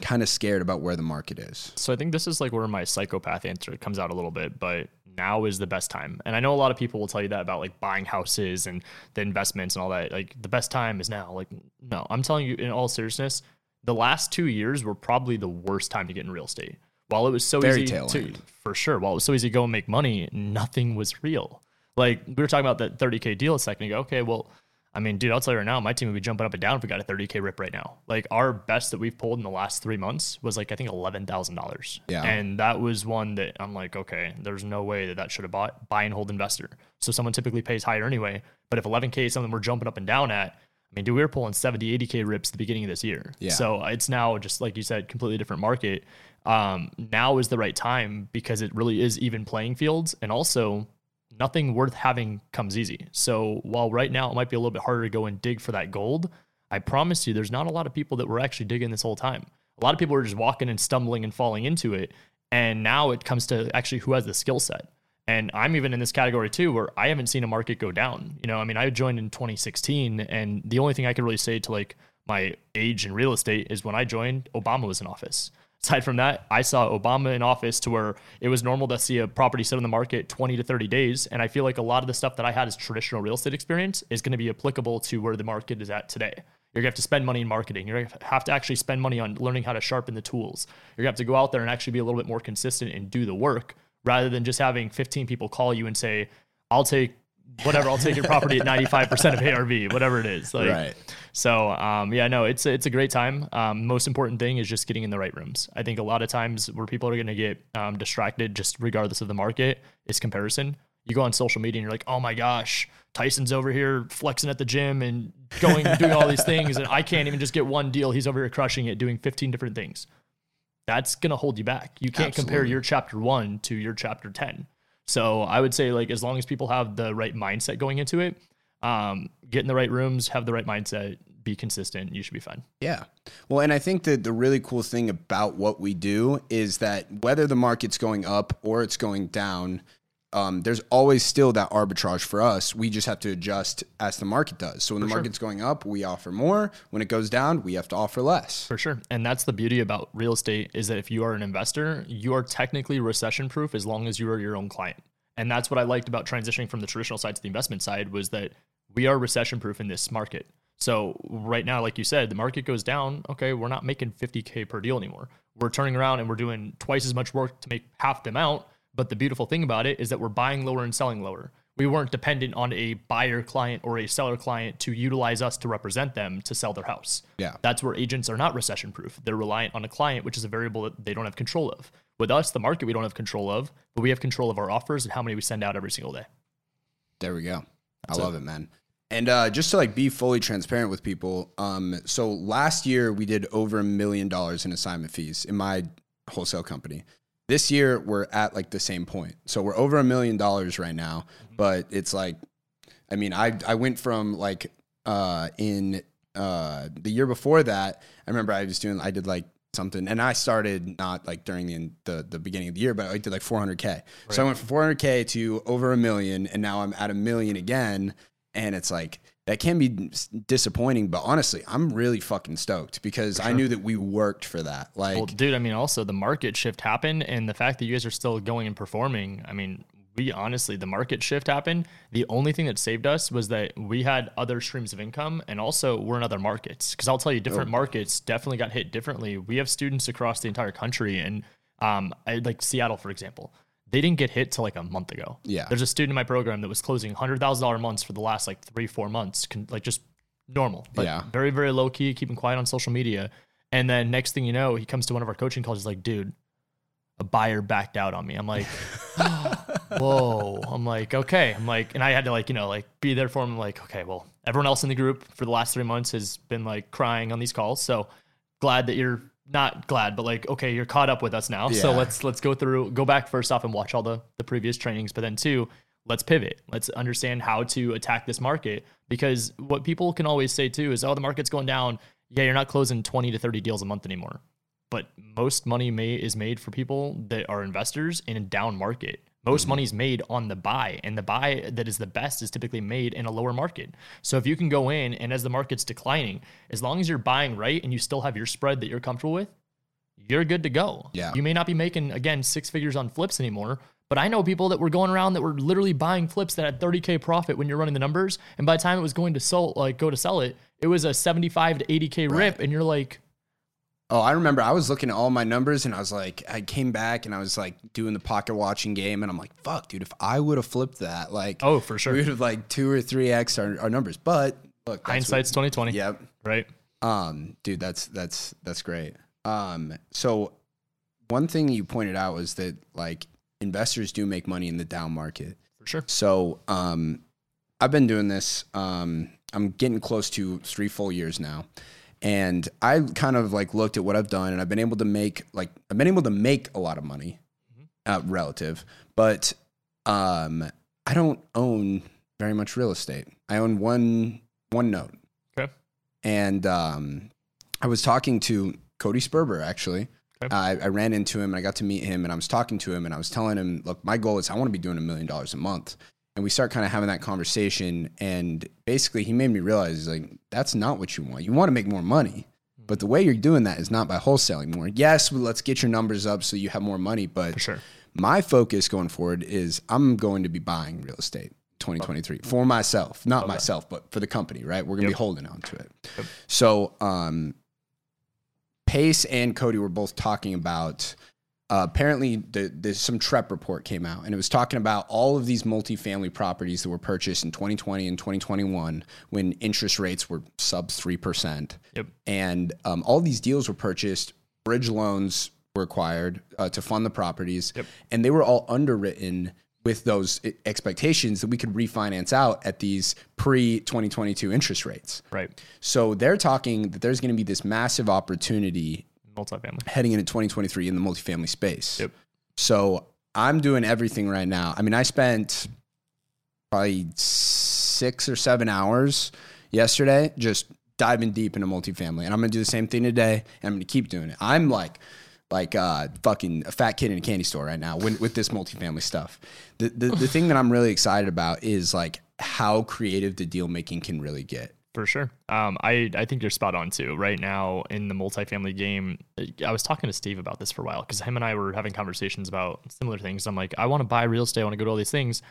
kind of scared about where the market is? So I think this is like where my psychopath answer comes out a little bit, but now is the best time. And I know a lot of people will tell you that about like buying houses and the investments and all that. Like the best time is now. Like no, I'm telling you in all seriousness, the last 2 years were probably the worst time to get in real estate. While it was so Very easy to end. for sure, while it was so easy to go and make money, nothing was real. Like we were talking about that 30k deal a second ago. Okay, well, I mean, dude, I'll tell you right now, my team would be jumping up and down if we got a 30k rip right now. Like our best that we've pulled in the last three months was like I think eleven thousand dollars. Yeah. and that was one that I'm like, okay, there's no way that that should have bought buy and hold investor. So someone typically pays higher anyway. But if 11k is something we're jumping up and down at, I mean, dude, we were pulling 70, 80k rips at the beginning of this year. Yeah. So it's now just like you said, completely different market. Um, now is the right time because it really is even playing fields, and also nothing worth having comes easy. So while right now it might be a little bit harder to go and dig for that gold, I promise you there's not a lot of people that were actually digging this whole time. A lot of people were just walking and stumbling and falling into it. And now it comes to actually who has the skill set. And I'm even in this category too, where I haven't seen a market go down. You know, I mean, I joined in 2016, and the only thing I could really say to like my age in real estate is when I joined, Obama was in office. Aside from that, I saw Obama in office to where it was normal to see a property sit on the market 20 to 30 days. And I feel like a lot of the stuff that I had as traditional real estate experience is going to be applicable to where the market is at today. You're gonna have to spend money in marketing. You're gonna have to actually spend money on learning how to sharpen the tools. You're gonna have to go out there and actually be a little bit more consistent and do the work rather than just having 15 people call you and say, I'll take whatever, I'll take your property at 95% of ARV, whatever it is. Like, Right. so um, yeah, no, it's a, it's a great time. Um, most important thing is just getting in the right rooms. I think a lot of times where people are going to get um, distracted, just regardless of the market, is comparison. You go on social media and you're like, oh my gosh, Tyson's over here flexing at the gym and going and doing all these things, and I can't even just get one deal. He's over here crushing it, doing 15 different things. That's gonna hold you back. You can't compare your chapter one to your chapter 10. So I would say like as long as people have the right mindset going into it, um, get in the right rooms, have the right mindset, be consistent, you should be fine. Yeah. Well, and I think that the really cool thing about what we do is that whether the market's going up or it's going down, um, there's always still that arbitrage for us. We just have to adjust as the market does. So when the sure. market's going up, we offer more. When it goes down, we have to offer less. For sure. And that's the beauty about real estate is that if you are an investor, you are technically recession proof as long as you are your own client. And that's what I liked about transitioning from the traditional side to the investment side was that we are recession proof in this market. So right now, like you said, the market goes down. Okay, we're not making 50K per deal anymore. We're turning around and we're doing twice as much work to make half the amount. But the beautiful thing about it is that we're buying lower and selling lower. We weren't dependent on a buyer client or a seller client to utilize us to represent them to sell their house. Yeah. That's where agents are not recession proof. They're reliant on a client, which is a variable that they don't have control of. With us, the market we don't have control of, but we have control of our offers and how many we send out every single day. There we go. That's I it. love it, man. And uh, just to like be fully transparent with people, um, so last year we did over a million dollars in assignment fees in my wholesale company. This year we're at like the same point. So we're over a million dollars right now, but it's like, I mean, I I went from like uh, in uh, the year before that. I remember I was doing, I did like something, and I started not like during the the, the beginning of the year, but I did like 400k. So I went from 400k to over a million, and now I'm at a million again, and it's like that can be disappointing, but honestly, I'm really fucking stoked because I knew that we worked for that. Like, Well, dude, I mean, also the market shift happened, and the fact that you guys are still going and performing. I mean, we honestly, the market shift happened. The only thing that saved us was that we had other streams of income, and also we're in other markets. Because I'll tell you, different markets definitely got hit differently. We have students across the entire country, and Um, I, like Seattle, for example, they didn't get hit till like a month ago. Yeah. There's a student in my program that was closing hundred thousand dollar months for the last like three, four months, con- like just normal, but Yeah. very, very low key, keeping quiet on social media. And then next thing you know, he comes to one of our coaching calls. He's like, dude, a buyer backed out on me. I'm like, [laughs] whoa. I'm like, okay. I'm like, and I had to like, you know, like be there for him. I'm like, okay, well, everyone else in the group for the last three months has been like crying on these calls. So glad that you're not glad, but like, okay, you're caught up with us now. So let's let's go through, go back first off and watch all the the previous trainings, but then two, let's pivot. Let's understand how to attack this market because what people can always say too is, oh, the market's going down. Yeah, you're not closing 20 to 30 deals a month anymore but most money may, is made for people that are investors in a down market. Most money is made on the buy, and the buy that is the best is typically made in a lower market. So if you can go in and as the market's declining, as long as you're buying right and you still have your spread that you're comfortable with, you're good to go. Yeah. You may not be making again six figures on flips anymore, but I know people that were going around that were literally buying flips that had 30k profit when you're running the numbers, and by the time it was going to sell, like go to sell it, it was a 75 to 80k rip, and you're like, Oh, I remember I was looking at all my numbers and I was like, I came back and I was like doing the pocket watching game and I'm like, fuck, dude, if I would have flipped that, like, oh, for sure. we would have like two or three X our, our numbers. But look, Hindsight's 2020. what- yep. Right. Um, dude, that's that's that's great. Um, so one thing you pointed out was that like investors do make money in the down market. For sure. So um, I've been doing this. Um, I'm getting close to three full years now, and I kind of like looked at what I've done, and I've been able to make like I've been able to make a lot of money, uh, relative, but um, I don't own very much real estate. I own one one note, Okay. and um, I was talking to Cody Sperber actually. Okay. I, I ran into him and I got to meet him and I was talking to him and I was telling him, look, my goal is I want to be doing a million dollars a month. And we start kind of having that conversation. And basically, he made me realize, like, that's not what you want. You want to make more money. But the way you're doing that is not by wholesaling more. Yes, well, let's get your numbers up so you have more money. But For sure. my focus going forward is I'm going to be buying real estate 2023 for myself, not myself, but for the company, right? We're going to Yep. be holding on to it. Yep. So, um, Pace and Cody were both talking about uh, apparently the, there's some Trepp report came out and it was talking about all of these multifamily properties that were purchased in 2020 and 2021 when interest rates were sub 3%. Yep. And um, all these deals were purchased, bridge loans were acquired uh, to fund the properties, Yep. and they were all underwritten with those expectations that we could refinance out at these pre 2022 interest rates. Right. So they're talking that there's going to be this massive opportunity Multifamily. heading into 2023 in the multifamily space. Yep. So I'm doing everything right now. I mean, I spent probably six or seven hours yesterday just diving deep into multifamily, and I'm gonna do the same thing today, and I'm gonna keep doing it. I'm like, like uh, fucking a fat kid in a candy store right now with, with this multifamily stuff. The, the the thing that I'm really excited about is like how creative the deal making can really get. For sure. Um, I, I think you're spot on too. Right now in the multifamily game, I was talking to Steve about this for a while because him and I were having conversations about similar things. I'm like, I want to buy real estate. I want to go to all these things.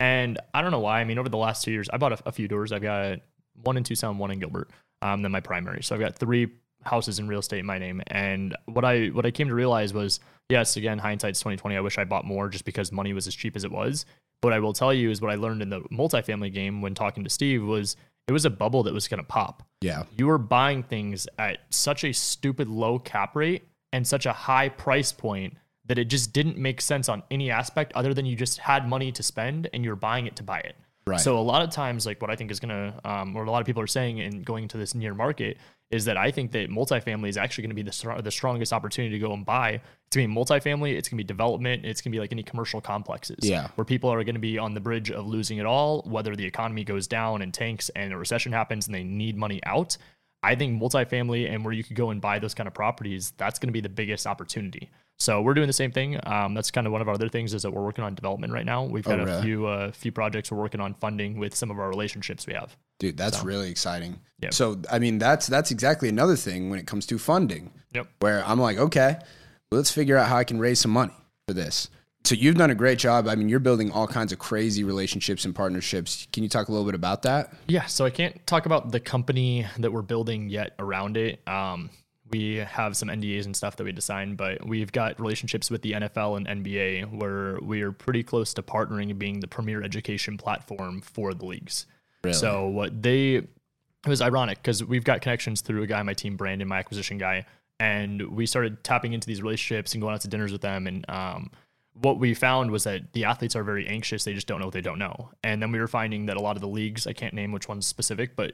And I don't know why. I mean, over the last two years, I bought a, a few doors. I've got one in Tucson, one in Gilbert. Um, then my primary. So I've got three houses in real estate in my name. And what I what I came to realize was, yes, again, hindsight's 2020. I wish I bought more just because money was as cheap as it was. But what I will tell you is what I learned in the multifamily game when talking to Steve was it was a bubble that was going to pop. Yeah. You were buying things at such a stupid low cap rate and such a high price point that it just didn't make sense on any aspect other than you just had money to spend and you're buying it to buy it. Right. So a lot of times, like what I think is gonna, um, or a lot of people are saying in going into this near market, is that I think that multifamily is actually going to be the str- the strongest opportunity to go and buy. It's gonna be multifamily. It's gonna be development. It's gonna be like any commercial complexes. Yeah. Where people are going to be on the bridge of losing it all, whether the economy goes down and tanks and a recession happens and they need money out. I think multifamily and where you could go and buy those kind of properties, that's going to be the biggest opportunity. So we're doing the same thing. Um, that's kind of one of our other things is that we're working on development right now. We've got a really? few uh, few projects we're working on funding with some of our relationships we have. Dude, that's really exciting. Yep. So, I mean, that's that's exactly another thing when it comes to funding. Yep. Where I'm like, okay, let's figure out how I can raise some money for this. So you've done a great job. I mean, you're building all kinds of crazy relationships and partnerships. Can you talk a little bit about that? Yeah, so I can't talk about the company that we're building yet around it. Um, We have some NDAs and stuff that we design, but we've got relationships with the NFL and NBA where we are pretty close to partnering and being the premier education platform for the leagues. Really? So what they it was ironic because we've got connections through a guy on my team, Brandon, my acquisition guy, and we started tapping into these relationships and going out to dinners with them. And um, what we found was that the athletes are very anxious; they just don't know what they don't know. And then we were finding that a lot of the leagues, I can't name which one's specific, but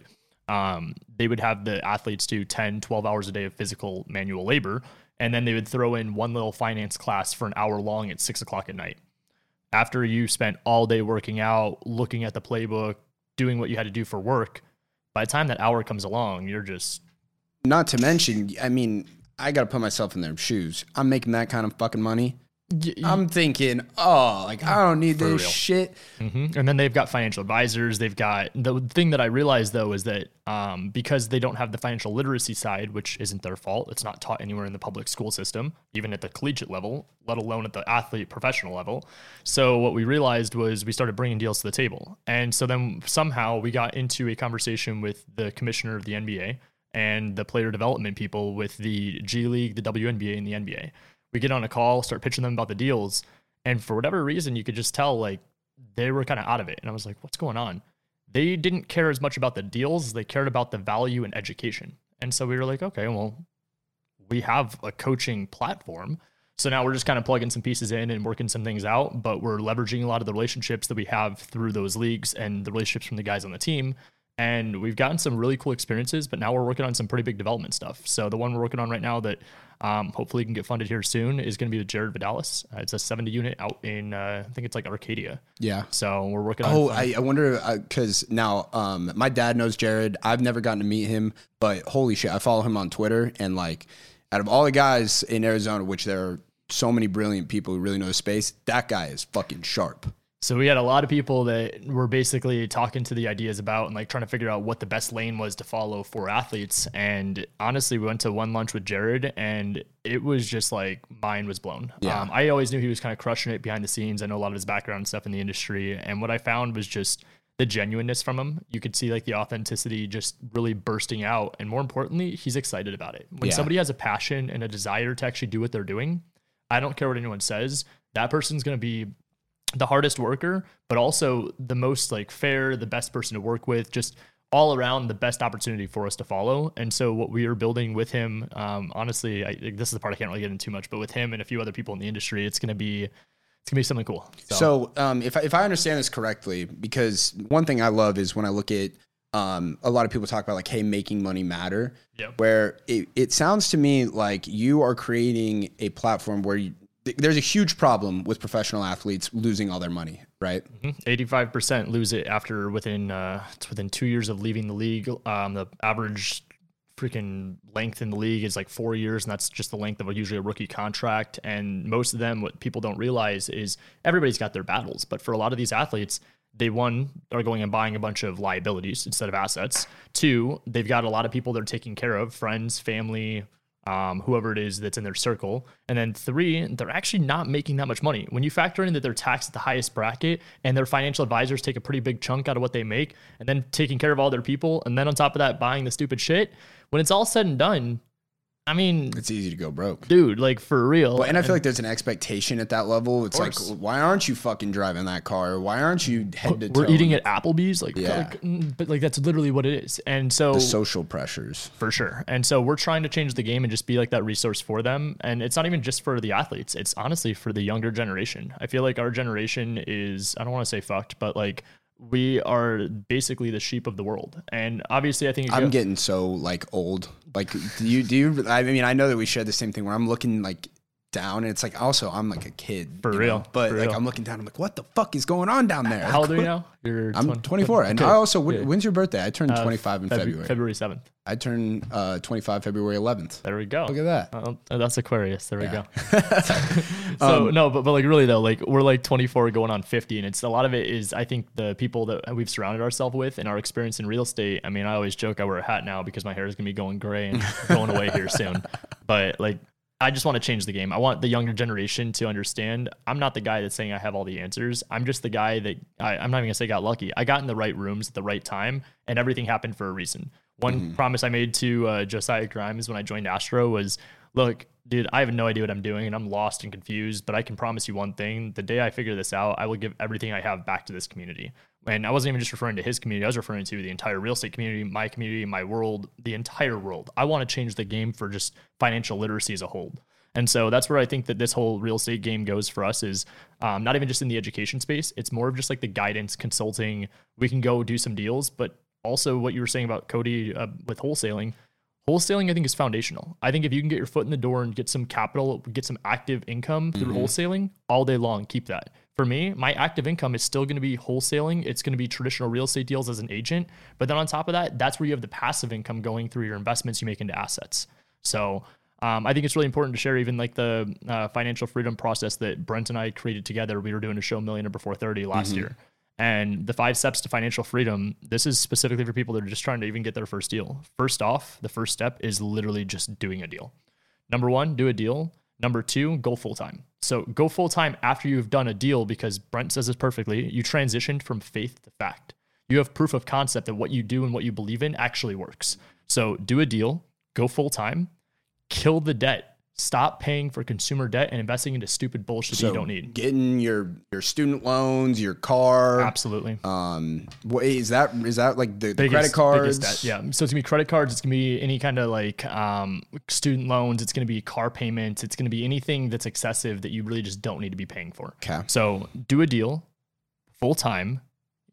um, they would have the athletes do 10, 12 hours a day of physical manual labor. And then they would throw in one little finance class for an hour long at six o'clock at night. After you spent all day working out, looking at the playbook, doing what you had to do for work, by the time that hour comes along, you're just Not to mention, I mean, I got to put myself in their shoes. I'm making that kind of fucking money. I'm thinking, oh, like I don't need this real. shit. hmm And then they've got financial advisors. They've got the thing that I realized though is that um, because they don't have the financial literacy side, which isn't their fault, it's not taught anywhere in the public school system, even at the collegiate level, let alone at the athlete professional level. So what we realized was we started bringing deals to the table, and so then somehow we got into a conversation with the commissioner of the NBA and the player development people with the G League, the WNBA, and the NBA. We get on a call, start pitching them about the deals, and for whatever reason, you could just tell like they were kind of out of it. And I was like, what's going on? They didn't care as much about the deals, they cared about the value and education. And so we were like, okay, well, we have a coaching platform. So now we're just kind of plugging some pieces in and working some things out, but we're leveraging a lot of the relationships that we have through those leagues and the relationships from the guys on the team. And we've gotten some really cool experiences, but now we're working on some pretty big development stuff. So the one we're working on right now that um, hopefully can get funded here soon is going to be with Jared Vidalis. Uh, it's a 70 unit out in, uh, I think it's like Arcadia. Yeah. So we're working on. Oh, I, I wonder because now um, my dad knows Jared. I've never gotten to meet him, but holy shit, I follow him on Twitter. And like, out of all the guys in Arizona, which there are so many brilliant people who really know the space, that guy is fucking sharp. So we had a lot of people that were basically talking to the ideas about and like trying to figure out what the best lane was to follow for athletes. And honestly, we went to one lunch with Jared, and it was just like mind was blown. Yeah. Um, I always knew he was kind of crushing it behind the scenes. I know a lot of his background and stuff in the industry, and what I found was just the genuineness from him. You could see like the authenticity just really bursting out, and more importantly, he's excited about it. When Yeah. somebody has a passion and a desire to actually do what they're doing, I don't care what anyone says. That person's going to be the hardest worker, but also the most like fair, the best person to work with, just all around the best opportunity for us to follow. And so what we are building with him, um, honestly, I, this is the part I can't really get into too much, but with him and a few other people in the industry, it's going to be, it's gonna be something cool. So, um, if I, if I understand this correctly, because one thing I love is when I look at um, a lot of people talk about like, hey, making money matter. Yep. Where it, it sounds to me like you are creating a platform where you, there's a huge problem with professional athletes losing all their money, right? Eighty-five percent lose it after within uh, it's within two years of leaving the league. Um, the average freaking length in the league is like four years, and that's just the length of a, usually a rookie contract. And most of them, what people don't realize is everybody's got their battles, but for a lot of these athletes. They one are going and buying a bunch of liabilities instead of assets. Two, they've got a lot of people they're taking care of, friends, family, um, whoever it is that's in their circle. And then three, they're actually not making that much money. When you factor in that they're taxed at the highest bracket and their financial advisors take a pretty big chunk out of what they make, and then taking care of all their people, and then on top of that, buying the stupid shit, when it's all said and done, I mean, It's easy to go broke. dude, like for real. Well, and I feel like there's an expectation at that level. It's like, why aren't you fucking driving that car? Why aren't you head to we're toe? eating at Applebee's, like, Yeah. like, mm, but like that's literally what it is. And so the social pressures. for sure. And so we're trying to change the game and just be like that resource for them. And it's not even just for the athletes, it's honestly for the younger generation. I feel like our generation is, I don't want to say fucked, but like we are basically the sheep of the world. And obviously, I think I'm getting so like old. Like, do you do you? I mean, I know that we share the same thing. Where I'm looking like down, and it's like also I'm like a kid For real, know? But for like real. I'm looking down. I'm like, what the fuck is going on down there? how old are you [laughs] now? You're I'm 20 24, and okay. I also. when-. When's your birthday? I turned Uh, 25 in Febru- February. February 7th. I turn uh, 25 February 11th. There we go. Look at that. Uh, that's Aquarius. There we Yeah. go. [laughs] [laughs] so Um, no, but, but like really though, like we're like 24 going on 50, and it's a lot of it is I think the people that we've surrounded ourselves with and our experience in real estate. I mean, I always joke I wear a hat now because my hair is gonna be going gray and going away here soon. But like, I just want to change the game. I want the younger generation to understand. I'm not the guy that's saying I have all the answers. I'm just the guy that I, I'm not even gonna say got lucky. I got in the right rooms at the right time, and everything happened for a reason. One Mm-hmm. promise I made to uh, Josiah Grimes when I joined Astro was, look, dude, I have no idea what I'm doing and I'm lost and confused, but I can promise you one thing. The day I figure this out, I will give everything I have back to this community. And I wasn't even just referring to his community, I was referring to the entire real estate community, my community, my world, the entire world. I want to change the game for just financial literacy as a whole. And so that's where I think that this whole real estate game goes for us is um, not even just in the education space. It's more of just like the guidance, consulting. We can go do some deals, but also what you were saying about Cody uh, with wholesaling. Wholesaling, I think, is foundational. I think if you can get your foot in the door and get some capital, get some active income through wholesaling all day long, keep that. For me, my active income is still going to be wholesaling. It's going to be traditional real estate deals as an agent. But then on top of that, that's where you have the passive income going through your investments you make into assets. So um, I think it's really important to share even like the uh, financial freedom process that Brent and I created together. We were doing a show Millionaire Before 30 last year. And the five steps to financial freedom, this is specifically for people that are just trying to even get their first deal. First off, the first step is literally just doing a deal. Number one, do a deal. Number two, go full time. So go full time after you've done a deal because Brent says this perfectly. You transitioned from faith to fact. You have proof of concept that what you do and what you believe in actually works. So do a deal, go full time, kill the debt, stop paying for consumer debt and investing into stupid bullshit that you don't need. Getting your your student loans, your car. Absolutely. Um, what is that? Is that like the, the biggest- credit cards? debt, yeah. So it's gonna be credit cards. It's gonna be any kind of like um, student loans. It's gonna be car payments. It's gonna be anything that's excessive that you really just don't need to be paying for. Okay. So do a deal, full time,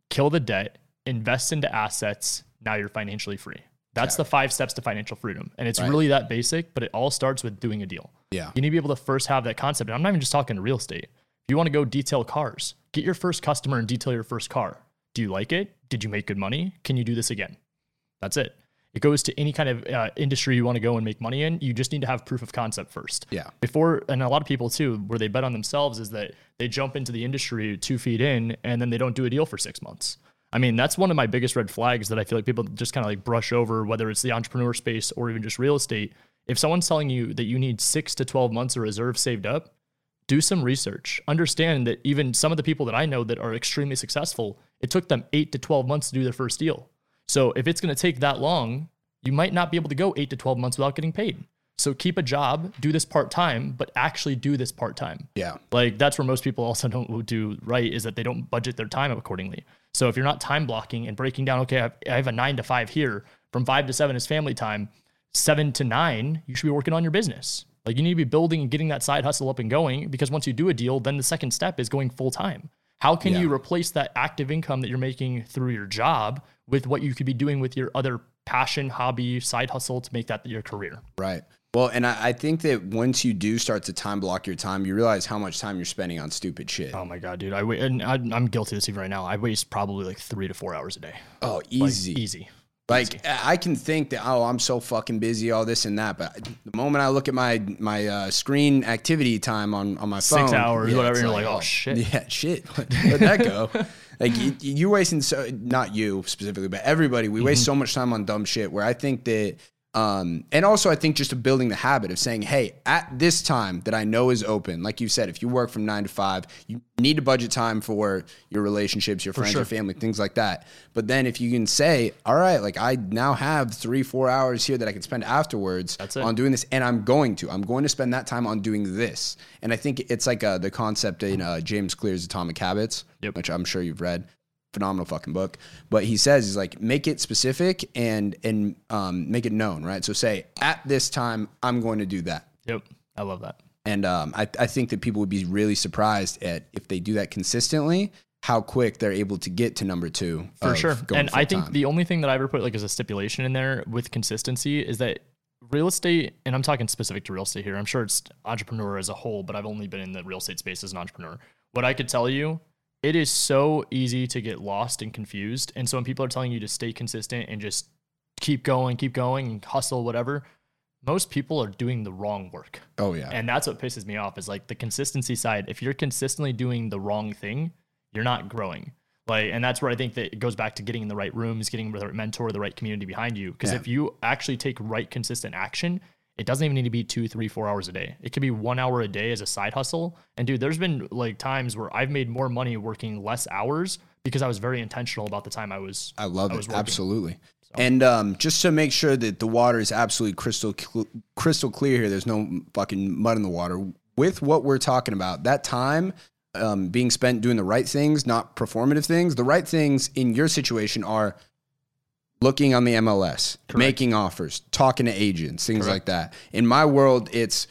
kill the debt, invest into assets. Now you're financially free. That's the five steps to financial freedom, and it's Right. really that basic. But it all starts with doing a deal. Yeah. You need to be able to first have that concept. And I'm not even just talking real estate. If you want to go detail cars, get your first customer and detail your first car. Do you like it? Did you make good money? Can you do this again? That's it. It goes to any kind of uh, industry you want to go and make money in. You just need to have proof of concept first. Yeah. Before, and a lot of people too, where they bet on themselves is that they jump into the industry two feet in and then they don't do a deal for six months. I mean, that's one of my biggest red flags that I feel like people just kind of like brush over, whether it's the entrepreneur space or even just real estate. If someone's telling you that you need six to 12 months of reserve saved up, do some research. Understand that even some of the people that I know that are extremely successful, it took them eight to 12 months to do their first deal. So if it's going to take that long, you might not be able to go eight to 12 months without getting paid. So keep a job, do this part time, but actually do this part time. Yeah. Like that's where most people also don't do right is that they don't budget their time accordingly. So if you're not time blocking and breaking down, okay, I have, a nine to five here, from five to seven is family time, seven to nine, you should be working on your business. Like you need to be building and getting that side hustle up and going because once you do a deal, then the second step is going full time. How can you replace that active income that you're making through your job with what you could be doing with your other passion, hobby, side hustle to make that your career? Right. Well, and I, I think that once you do start to time block your time, you realize how much time you're spending on stupid shit. Oh my god, dude! I wait, and I, I'm guilty of this even right now. I waste probably like three to four hours a day. Oh, Like, easy. easy. Like I can think that oh I'm so fucking busy all this and that, but the moment I look at my my uh, screen activity time on on my phone, Six hours, yeah, whatever. You're like, oh shit. yeah, shit, [laughs] where'd that go? like you, you're wasting so not you specifically, but everybody. We Mm-hmm. waste so much time on dumb shit. Where I think that. Um, and also I think just building the habit of saying, Hey, at this time that I know is open, like you said, if you work from nine to five, you need to budget time for your relationships, your friends, sure. your family, things like that. But then if you can say, all right, like I now have three, four hours here that I can spend afterwards on doing this, and I'm going to, I'm going to spend that time on doing this. And I think it's like uh, the concept in uh, James Clear's Atomic Habits, Yep. which I'm sure you've read. Phenomenal fucking book. But he says he's like make it specific and and um, make it known, right? So say at this time I'm going to do that. Yep, I love that. And um, I, I think that people would be really surprised at if they do that consistently, how quick they're able to get to number two. For sure. And I think full-time. the only thing that I ever put like as a stipulation in there with consistency is that real estate, and I'm talking specific to real estate here. I'm sure it's entrepreneur as a whole, but I've only been in the real estate space as an entrepreneur. What I could tell you, it is so easy to get lost and confused. And so when people are telling you to stay consistent and just keep going, keep going, and hustle, whatever, most people are doing the wrong work. oh yeah, And that's what pisses me off is like the consistency side. If you're consistently doing the wrong thing, you're not growing. Like, and that's where I think that it goes back to getting in the right rooms, getting the right mentor, the right community behind you. Because Yeah. if you actually take right consistent action, it doesn't even need to be two, three, four hours a day. It could be one hour a day as a side hustle. And dude, there's been like times where I've made more money working less hours because I was very intentional about the time I was. I love I was it working. absolutely. And um, just to make sure that the water is absolutely crystal cl- crystal clear here, there's no fucking mud in the water. With what we're talking about, that time um, being spent doing the right things, not performative things. The right things in your situation are looking on the MLS, making offers, talking to agents, things like that. In my world, it's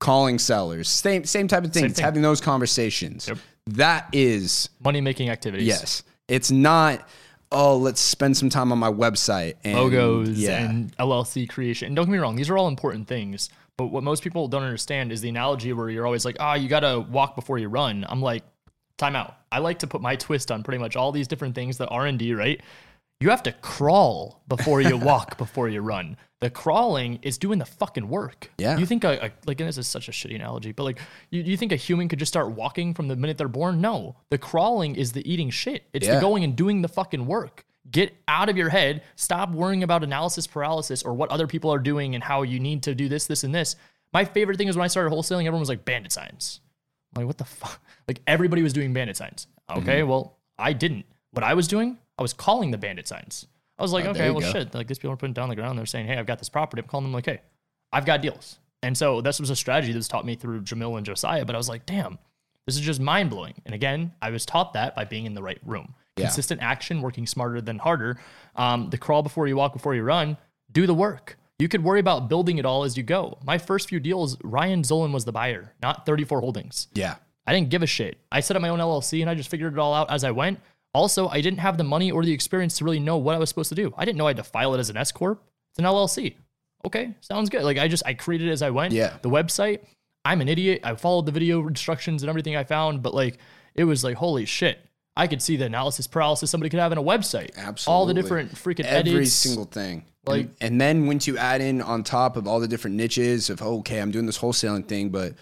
calling sellers, same same type of things, thing. having those conversations. Yep. That is Money making activities. yes. It's not. Oh, let's spend some time on my website and logos Yeah, and LLC creation. And don't get me wrong, these are all important things. But what most people don't understand is the analogy where you're always like, oh, you got to walk before you run. I'm like, time out. I like to put my twist on pretty much all these different things that R&D, right? You have to crawl before you walk [laughs] before you run. The crawling is doing the fucking work. Yeah. You think a, a like and this is such a shitty analogy, but like you, you think a human could just start walking from the minute they're born? No. The crawling is the eating shit. It's Yeah. the going and doing the fucking work. Get out of your head. Stop worrying about analysis paralysis or what other people are doing and how you need to do this, this, and this. My favorite thing is when I started wholesaling, everyone was like bandit signs. I'm like, what the fuck? [laughs] Like everybody was doing bandit signs. Okay, Mm-hmm. well, I didn't. What I was doing, I was calling the bandit signs. I was like, Oh, okay, well, go. shit. Like these people are putting down the ground. They're saying, hey, I've got this property. I'm calling them like, hey, I've got deals. And so this was a strategy that was taught me through Jamil and Josiah. But I was like, damn, this is just mind blowing. And again, I was taught that by being in the right room. Yeah. Consistent action, working smarter than harder. Um, the crawl before you walk, before you run. Do the work. You could worry about building it all as you go. My first few deals, Ryan Zolin was the buyer, not 34 Holdings. yeah. I didn't give a shit. I set up my own LLC and I just figured it all out as I went. Also, I didn't have the money or the experience to really know what I was supposed to do. I didn't know I had to file it as an S corp. It's an LLC. Okay, sounds good. Like I just I created it as I went. Yeah. The website. I'm an idiot. I followed the video instructions and everything I found, but like it was like holy shit. I could see the analysis paralysis somebody could have in a website. Absolutely. All the different freaking edits. Every edits. single thing. Like- and, and then once you add in on top of all the different niches of okay, I'm doing this wholesaling thing, but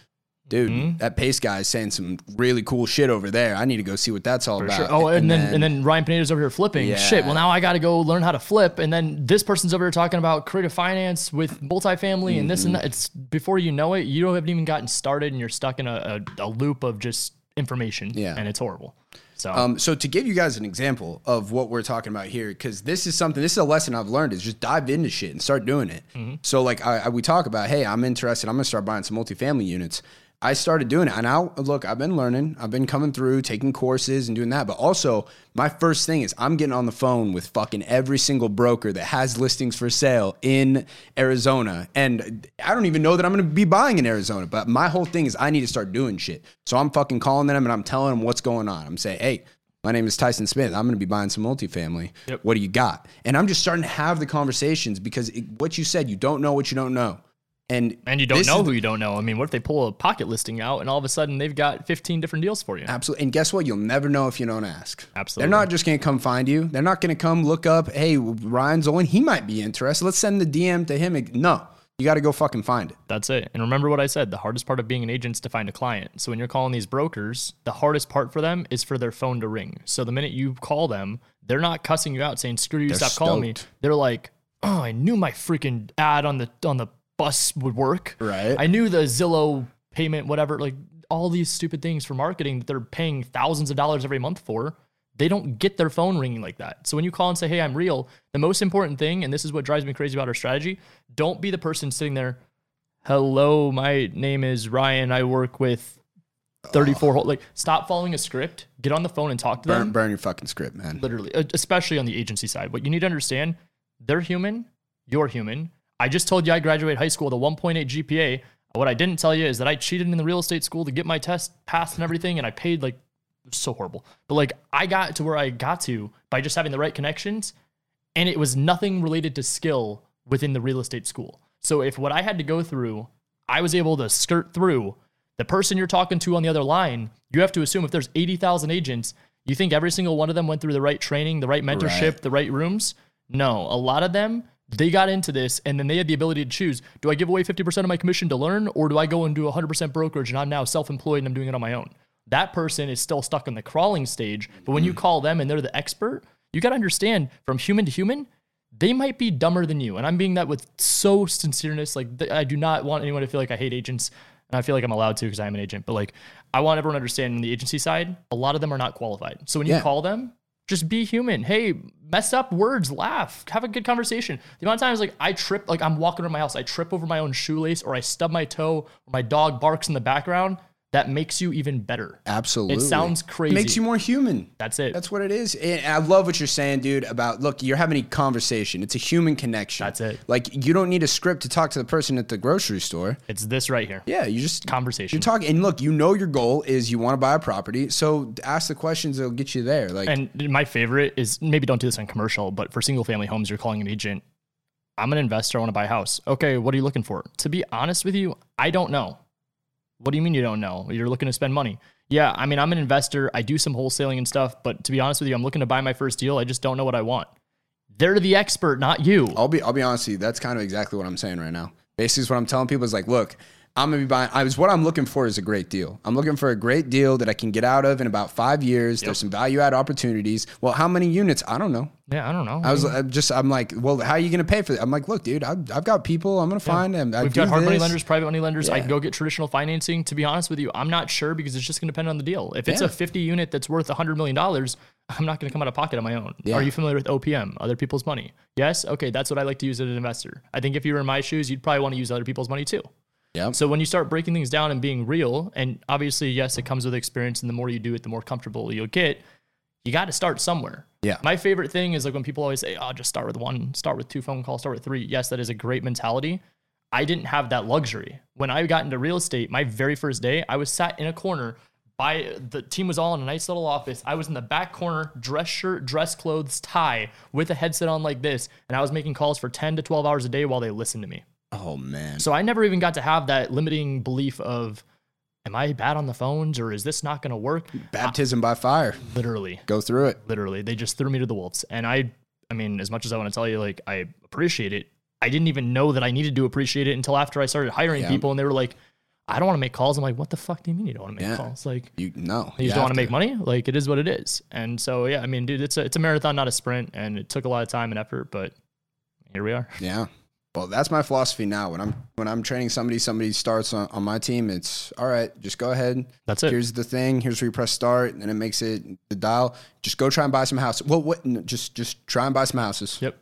dude, Mm-hmm. that pace guy is saying some really cool shit over there. I need to go see what that's all For about. sure. Oh, and, then, and then Ryan Pineda's over here flipping. Yeah. Shit. Well, now I got to go learn how to flip. And then this person's over here talking about creative finance with multifamily and this and that. It's before you know it, you haven't even gotten started, and you're stuck in a, a, a loop of just information. Yeah. and it's horrible. So Um, so to give you guys an example of what we're talking about here, because this is something, this is a lesson I've learned is just dive into shit and start doing it. Mm-hmm. So like I, I, we talk about, hey, I'm interested. I'm gonna start buying some multifamily units. I started doing it, and now look, I've been learning. I've been coming through, taking courses and doing that. But also, my first thing is I'm getting on the phone with fucking every single broker that has listings for sale in Arizona, and I don't even know that I'm gonna be buying in Arizona. But my whole thing is I need to start doing shit. So I'm fucking calling them and I'm telling them what's going on. I'm saying, hey. My name is Tyson Smith. I'm going to be buying some multifamily. Yep. What do you got? And I'm just starting to have the conversations because it, what you said, you don't know what you don't know. And and you don't know is who you don't know. I mean, what if they pull a pocket listing out and all of a sudden they've got 15 different deals for you? Absolutely. And guess what? You'll never know if you don't ask. Absolutely. They're not just going to come find you. They're not going to come look up, hey, Ryan Zolin, he might be interested. Let's send the DM to him. No, you got to go fucking find it. That's it. And remember what I said the hardest part of being an agent is to find a client. So when you're calling these brokers, the hardest part for them is for their phone to ring. So the minute you call them, they're not cussing you out saying, screw you, They're stop calling me. They're like, oh, I knew my freaking ad on the on the bus would work. Right. I knew the Zillow payment, whatever, like all these stupid things for marketing that they're paying thousands of dollars every month for. They don't get their phone ringing like that. So when you call and say, hey, I'm real, the most important thing, and this is what drives me crazy about our strategy, don't be the person sitting there, hello, my name is Ryan. I work with 34 whole, like stop following a script, get on the phone and talk to Burn, them. burn your fucking script, man. Literally, especially on the agency side. What you need to understand, they're human, you're human. I just told you I graduated high school with a 1.8 GPA. What I didn't tell you is that I cheated in the real estate school to get my test passed and everything, and I paid like so horrible. But like I got to where I got to by just having the right connections, and it was nothing related to skill within the real estate school. So if what I had to go through, I was able to skirt through, the person you're talking to on the other line, you have to assume if there's 80,000 agents, you think every single one of them went through the right training, the right mentorship, Right. the right rooms? No, a lot of them they got into this and then they had the ability to choose do I give away 50% of my commission to learn or do I go and do 100% brokerage and I'm now self employed and I'm doing it on my own? That person is still stuck in the crawling stage. But when you mm. call them and they're the expert, you got to understand from human to human, they might be dumber than you. And I'm being that with so sincereness. Like, th- I do not want anyone to feel like I hate agents. And I feel like I'm allowed to because I'm an agent. But like, I want everyone to understand on the agency side, a lot of them are not qualified. So when you Yeah. call them, Just be human. Hey, mess up words, laugh, have a good conversation. The amount of times like I trip, like I'm walking around my house, I trip over my own shoelace or I stub my toe or my dog barks in the background that makes you even better. Absolutely. It sounds crazy. It makes you more human. That's it. That's what it is. And I love what you're saying, dude, about look, you're having a conversation. It's a human connection. That's it. Like you don't need a script to talk to the person at the grocery store. it's this right here. Yeah, you just Conversation. You're talking and look, you know your goal is you want to buy a property. So ask the questions that'll get you there. Like And my favorite is maybe don't do this on commercial, but for single family homes, you're calling an agent. I'm an investor. I want to buy a house. Okay, what are you looking for? To be honest with you, I don't know. What do you mean you don't know? You're looking to spend money. Yeah, I mean, I'm an investor. I do some wholesaling and stuff, but to be honest with you, I'm looking to buy my first deal. I just don't know what I want. They're the expert, not you. I'll be I'll be honest with you, that's kind of exactly what I'm saying right now. Basically what I'm telling people is like, look, I'm gonna be buying I was what I'm looking for is a great deal. I'm looking for a great deal that I can get out of in about five years. There's some value add opportunities. Well, how many units? I don't know. Yeah, I don't know. I was I'm just I'm like, well, how are you gonna pay for that? I'm like, look, dude, I've, I've got people. I'm gonna find them. I We've do got hard money lenders, private money lenders. I can go get traditional financing. To be honest with you, I'm not sure because it's just going to depend on the deal. If it's Yeah. a 50 unit that's worth $100 million, I'm not going to come out of pocket on my own. Yeah. Are you familiar with OPM, other people's money? Yes? Okay, that's what I like to use as an investor. I think if you were in my shoes, you'd probably want to use other people's money too. Yeah. So when you start breaking things down and being real, and obviously, yes, it comes with experience, and the more you do it, the more comfortable you'll get. You got to start somewhere. Yeah. My favorite thing is like when people always say, "Oh, just start with one, start with two phone calls, start with three. Yes, that is a great mentality. I didn't have that luxury. When I got into real estate, my very first day, I was sat in a corner by the team was all in a nice little office. I was in the back corner, dress shirt, dress clothes, tie, with a headset on like this, and I was making calls for 10 to 12 hours a day while they listened to me. Oh man. So I never even got to have that limiting belief of, am I bad on the phones or is this not going to work? Baptism by fire. Literally, Go through it. literally, they just threw me to the wolves. And I, I mean, as much as I want to tell you, like, I appreciate it. I didn't even know that I needed to appreciate it until after I started hiring Yeah. people and they were like, I don't want to make calls. I'm like, what the fuck do you mean you don't want to make Yeah. calls? Like, You no. you just don't want to make money. Like, it is what it is. And so, yeah, I mean, dude, it's a it's a marathon, not a sprint, and it took a lot of time and effort, but here we are. Yeah. Well, that's my philosophy now. When I'm when I'm training somebody, somebody starts on, on my team. It's all right. Just go ahead. That's it. Here's the thing. Here's where you press start, and it makes it the dial. Just go try and buy some houses. Well, what? no, Just just try and buy some houses. Yep.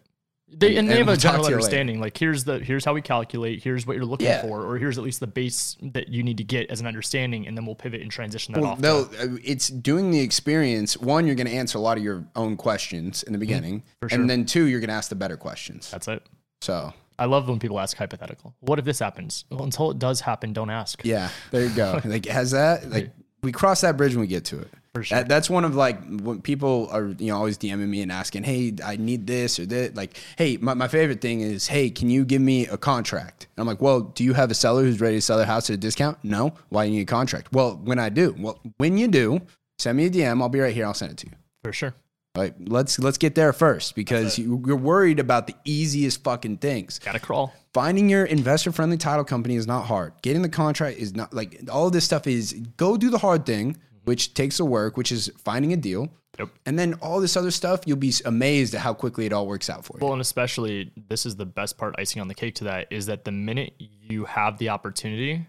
They, and they and have a general later. understanding. Like here's the here's how we calculate. Here's what you're looking Yeah. for, or here's at least the base that you need to get as an understanding, and then we'll pivot and transition that Well, off. to- uh, it's doing the experience. One, you're going to answer a lot of your own questions in the beginning, Mm-hmm. For sure. and then two, you're going to ask the better questions. That's it. So I love when people ask hypothetical. What if this happens? Well, until it does happen, don't ask. yeah, there you go. [laughs] like has that like we cross that bridge when we get to it. For sure. That, that's one of like when people are you know always DMing me and asking, hey, I need this or that. Like, hey, my, my favorite thing is, hey, can you give me a contract? And I'm like, well, do you have a seller who's ready to sell their house at a discount? No. Why do you need a contract? Well, when I do, well, when you do, send me a DM. I'll be right here. I'll send it to you. For sure. Like, let's let's get there first because you, you're worried about the easiest fucking things. Gotta crawl. Finding your investor friendly title company is not hard. Getting the contract is not like all of this stuff is go do the hard thing, which takes the work, which is finding a deal. Yep. And then all this other stuff, you'll be amazed at how quickly it all works out for you. Well, and especially this is the best part, icing on the cake to that is that the minute you have the opportunity,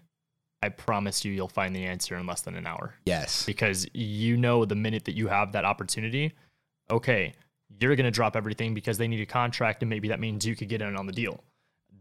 I promise you, you'll find the answer in less than an hour. yes. because you know the minute that you have that opportunity, okay, you're going to drop everything because they need a contract and maybe that means you could get in on the deal.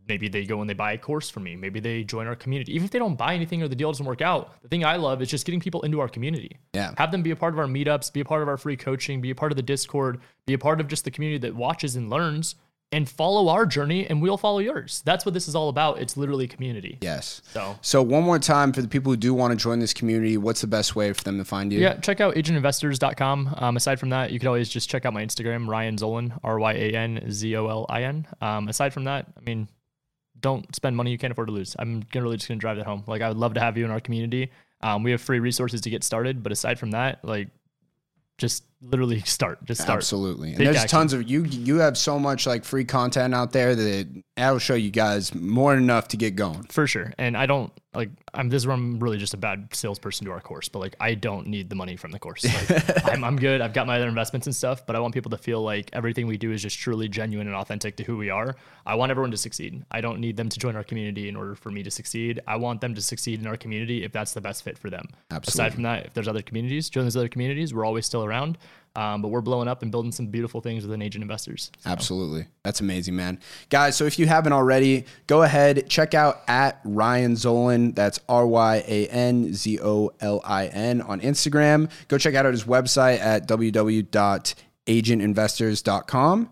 Maybe they go and they buy a course from me. Maybe they join our community. Even if they don't buy anything or the deal doesn't work out, the thing I love is just getting people into our community. Yeah. Have them be a part of our meetups, be a part of our free coaching, be a part of the Discord, be a part of just the community that watches and learns and follow our journey and we'll follow yours. That's what this is all about. It's literally community. Yes. So So one more time for the people who do want to join this community, what's the best way for them to find you? Yeah, check out agentinvestors.com. Um, aside from that, you could always just check out my Instagram, Ryan Zolin, R Y A N Z O L I N. Um, aside from that, I mean, don't spend money you can't afford to lose. I'm gonna really just gonna drive that home. Like, I would love to have you in our community. Um, we have free resources to get started, but aside from that, like, just literally start. Just start. Absolutely. And Take there's action. tons of you you have so much like free content out there that i'll show you guys more than enough to get going. For sure. And I don't like I'm this is where I'm really just a bad salesperson to our course, but like I don't need the money from the course. Like [laughs] I'm I'm good. I've got my other investments and stuff, but I want people to feel like everything we do is just truly genuine and authentic to who we are. I want everyone to succeed. I don't need them to join our community in order for me to succeed. I want them to succeed in our community if that's the best fit for them. Absolutely. Aside from that, if there's other communities, join those other communities. We're always still around. Um, but we're blowing up and building some beautiful things with agent investors. So. Absolutely. That's amazing, man. Guys, so if you haven't already, go ahead, check out at Ryan Zolin. That's R Y A N Z O L I N on Instagram. Go check out his website at www.agentinvestors.com.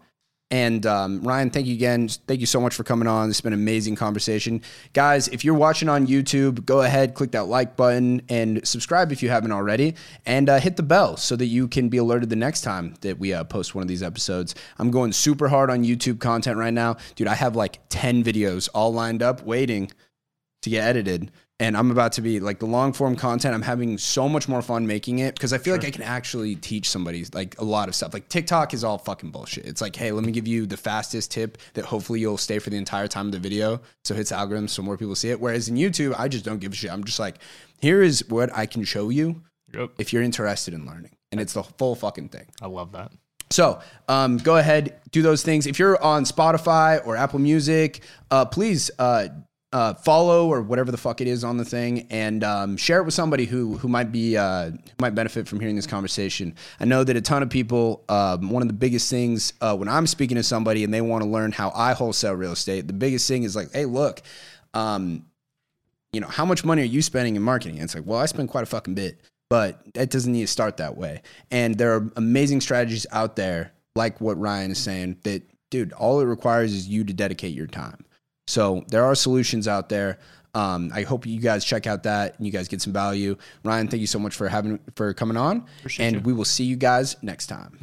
And um, Ryan, thank you again. Thank you so much for coming on. It's been an amazing conversation. Guys, if you're watching on YouTube, go ahead, click that like button and subscribe if you haven't already. And uh, hit the bell so that you can be alerted the next time that we uh, post one of these episodes. I'm going super hard on YouTube content right now. Dude, I have like 10 videos all lined up waiting to get edited and I'm about to be like the long form content. I'm having so much more fun making it because I feel sure. like I can actually teach somebody like a lot of stuff. Like TikTok is all fucking bullshit. It's like, hey, let me give you the fastest tip that hopefully you'll stay for the entire time of the video, so it hits algorithms so more people see it. Whereas in YouTube, I just don't give a shit. I'm just like, here is what I can show you yep. if you're interested in learning, and it's the full fucking thing. I love that. So um, go ahead, do those things. If you're on Spotify or Apple Music, uh, please uh, uh, follow or whatever the fuck it is on the thing and um, share it with somebody who who might be uh, might benefit from hearing this conversation. I know that a ton of people. Um, one of the biggest things uh, when I'm speaking to somebody and they want to learn how I wholesale real estate, the biggest thing is like, hey, look, um, you know, how much money are you spending in marketing? And it's like, well, I spend quite a fucking bit, but it doesn't need to start that way. And there are amazing strategies out there, like what Ryan is saying. That dude, all it requires is you to dedicate your time. So there are solutions out there. Um, I hope you guys check out that and you guys get some value. Ryan, thank you so much for having for coming on, Appreciate and you. we will see you guys next time.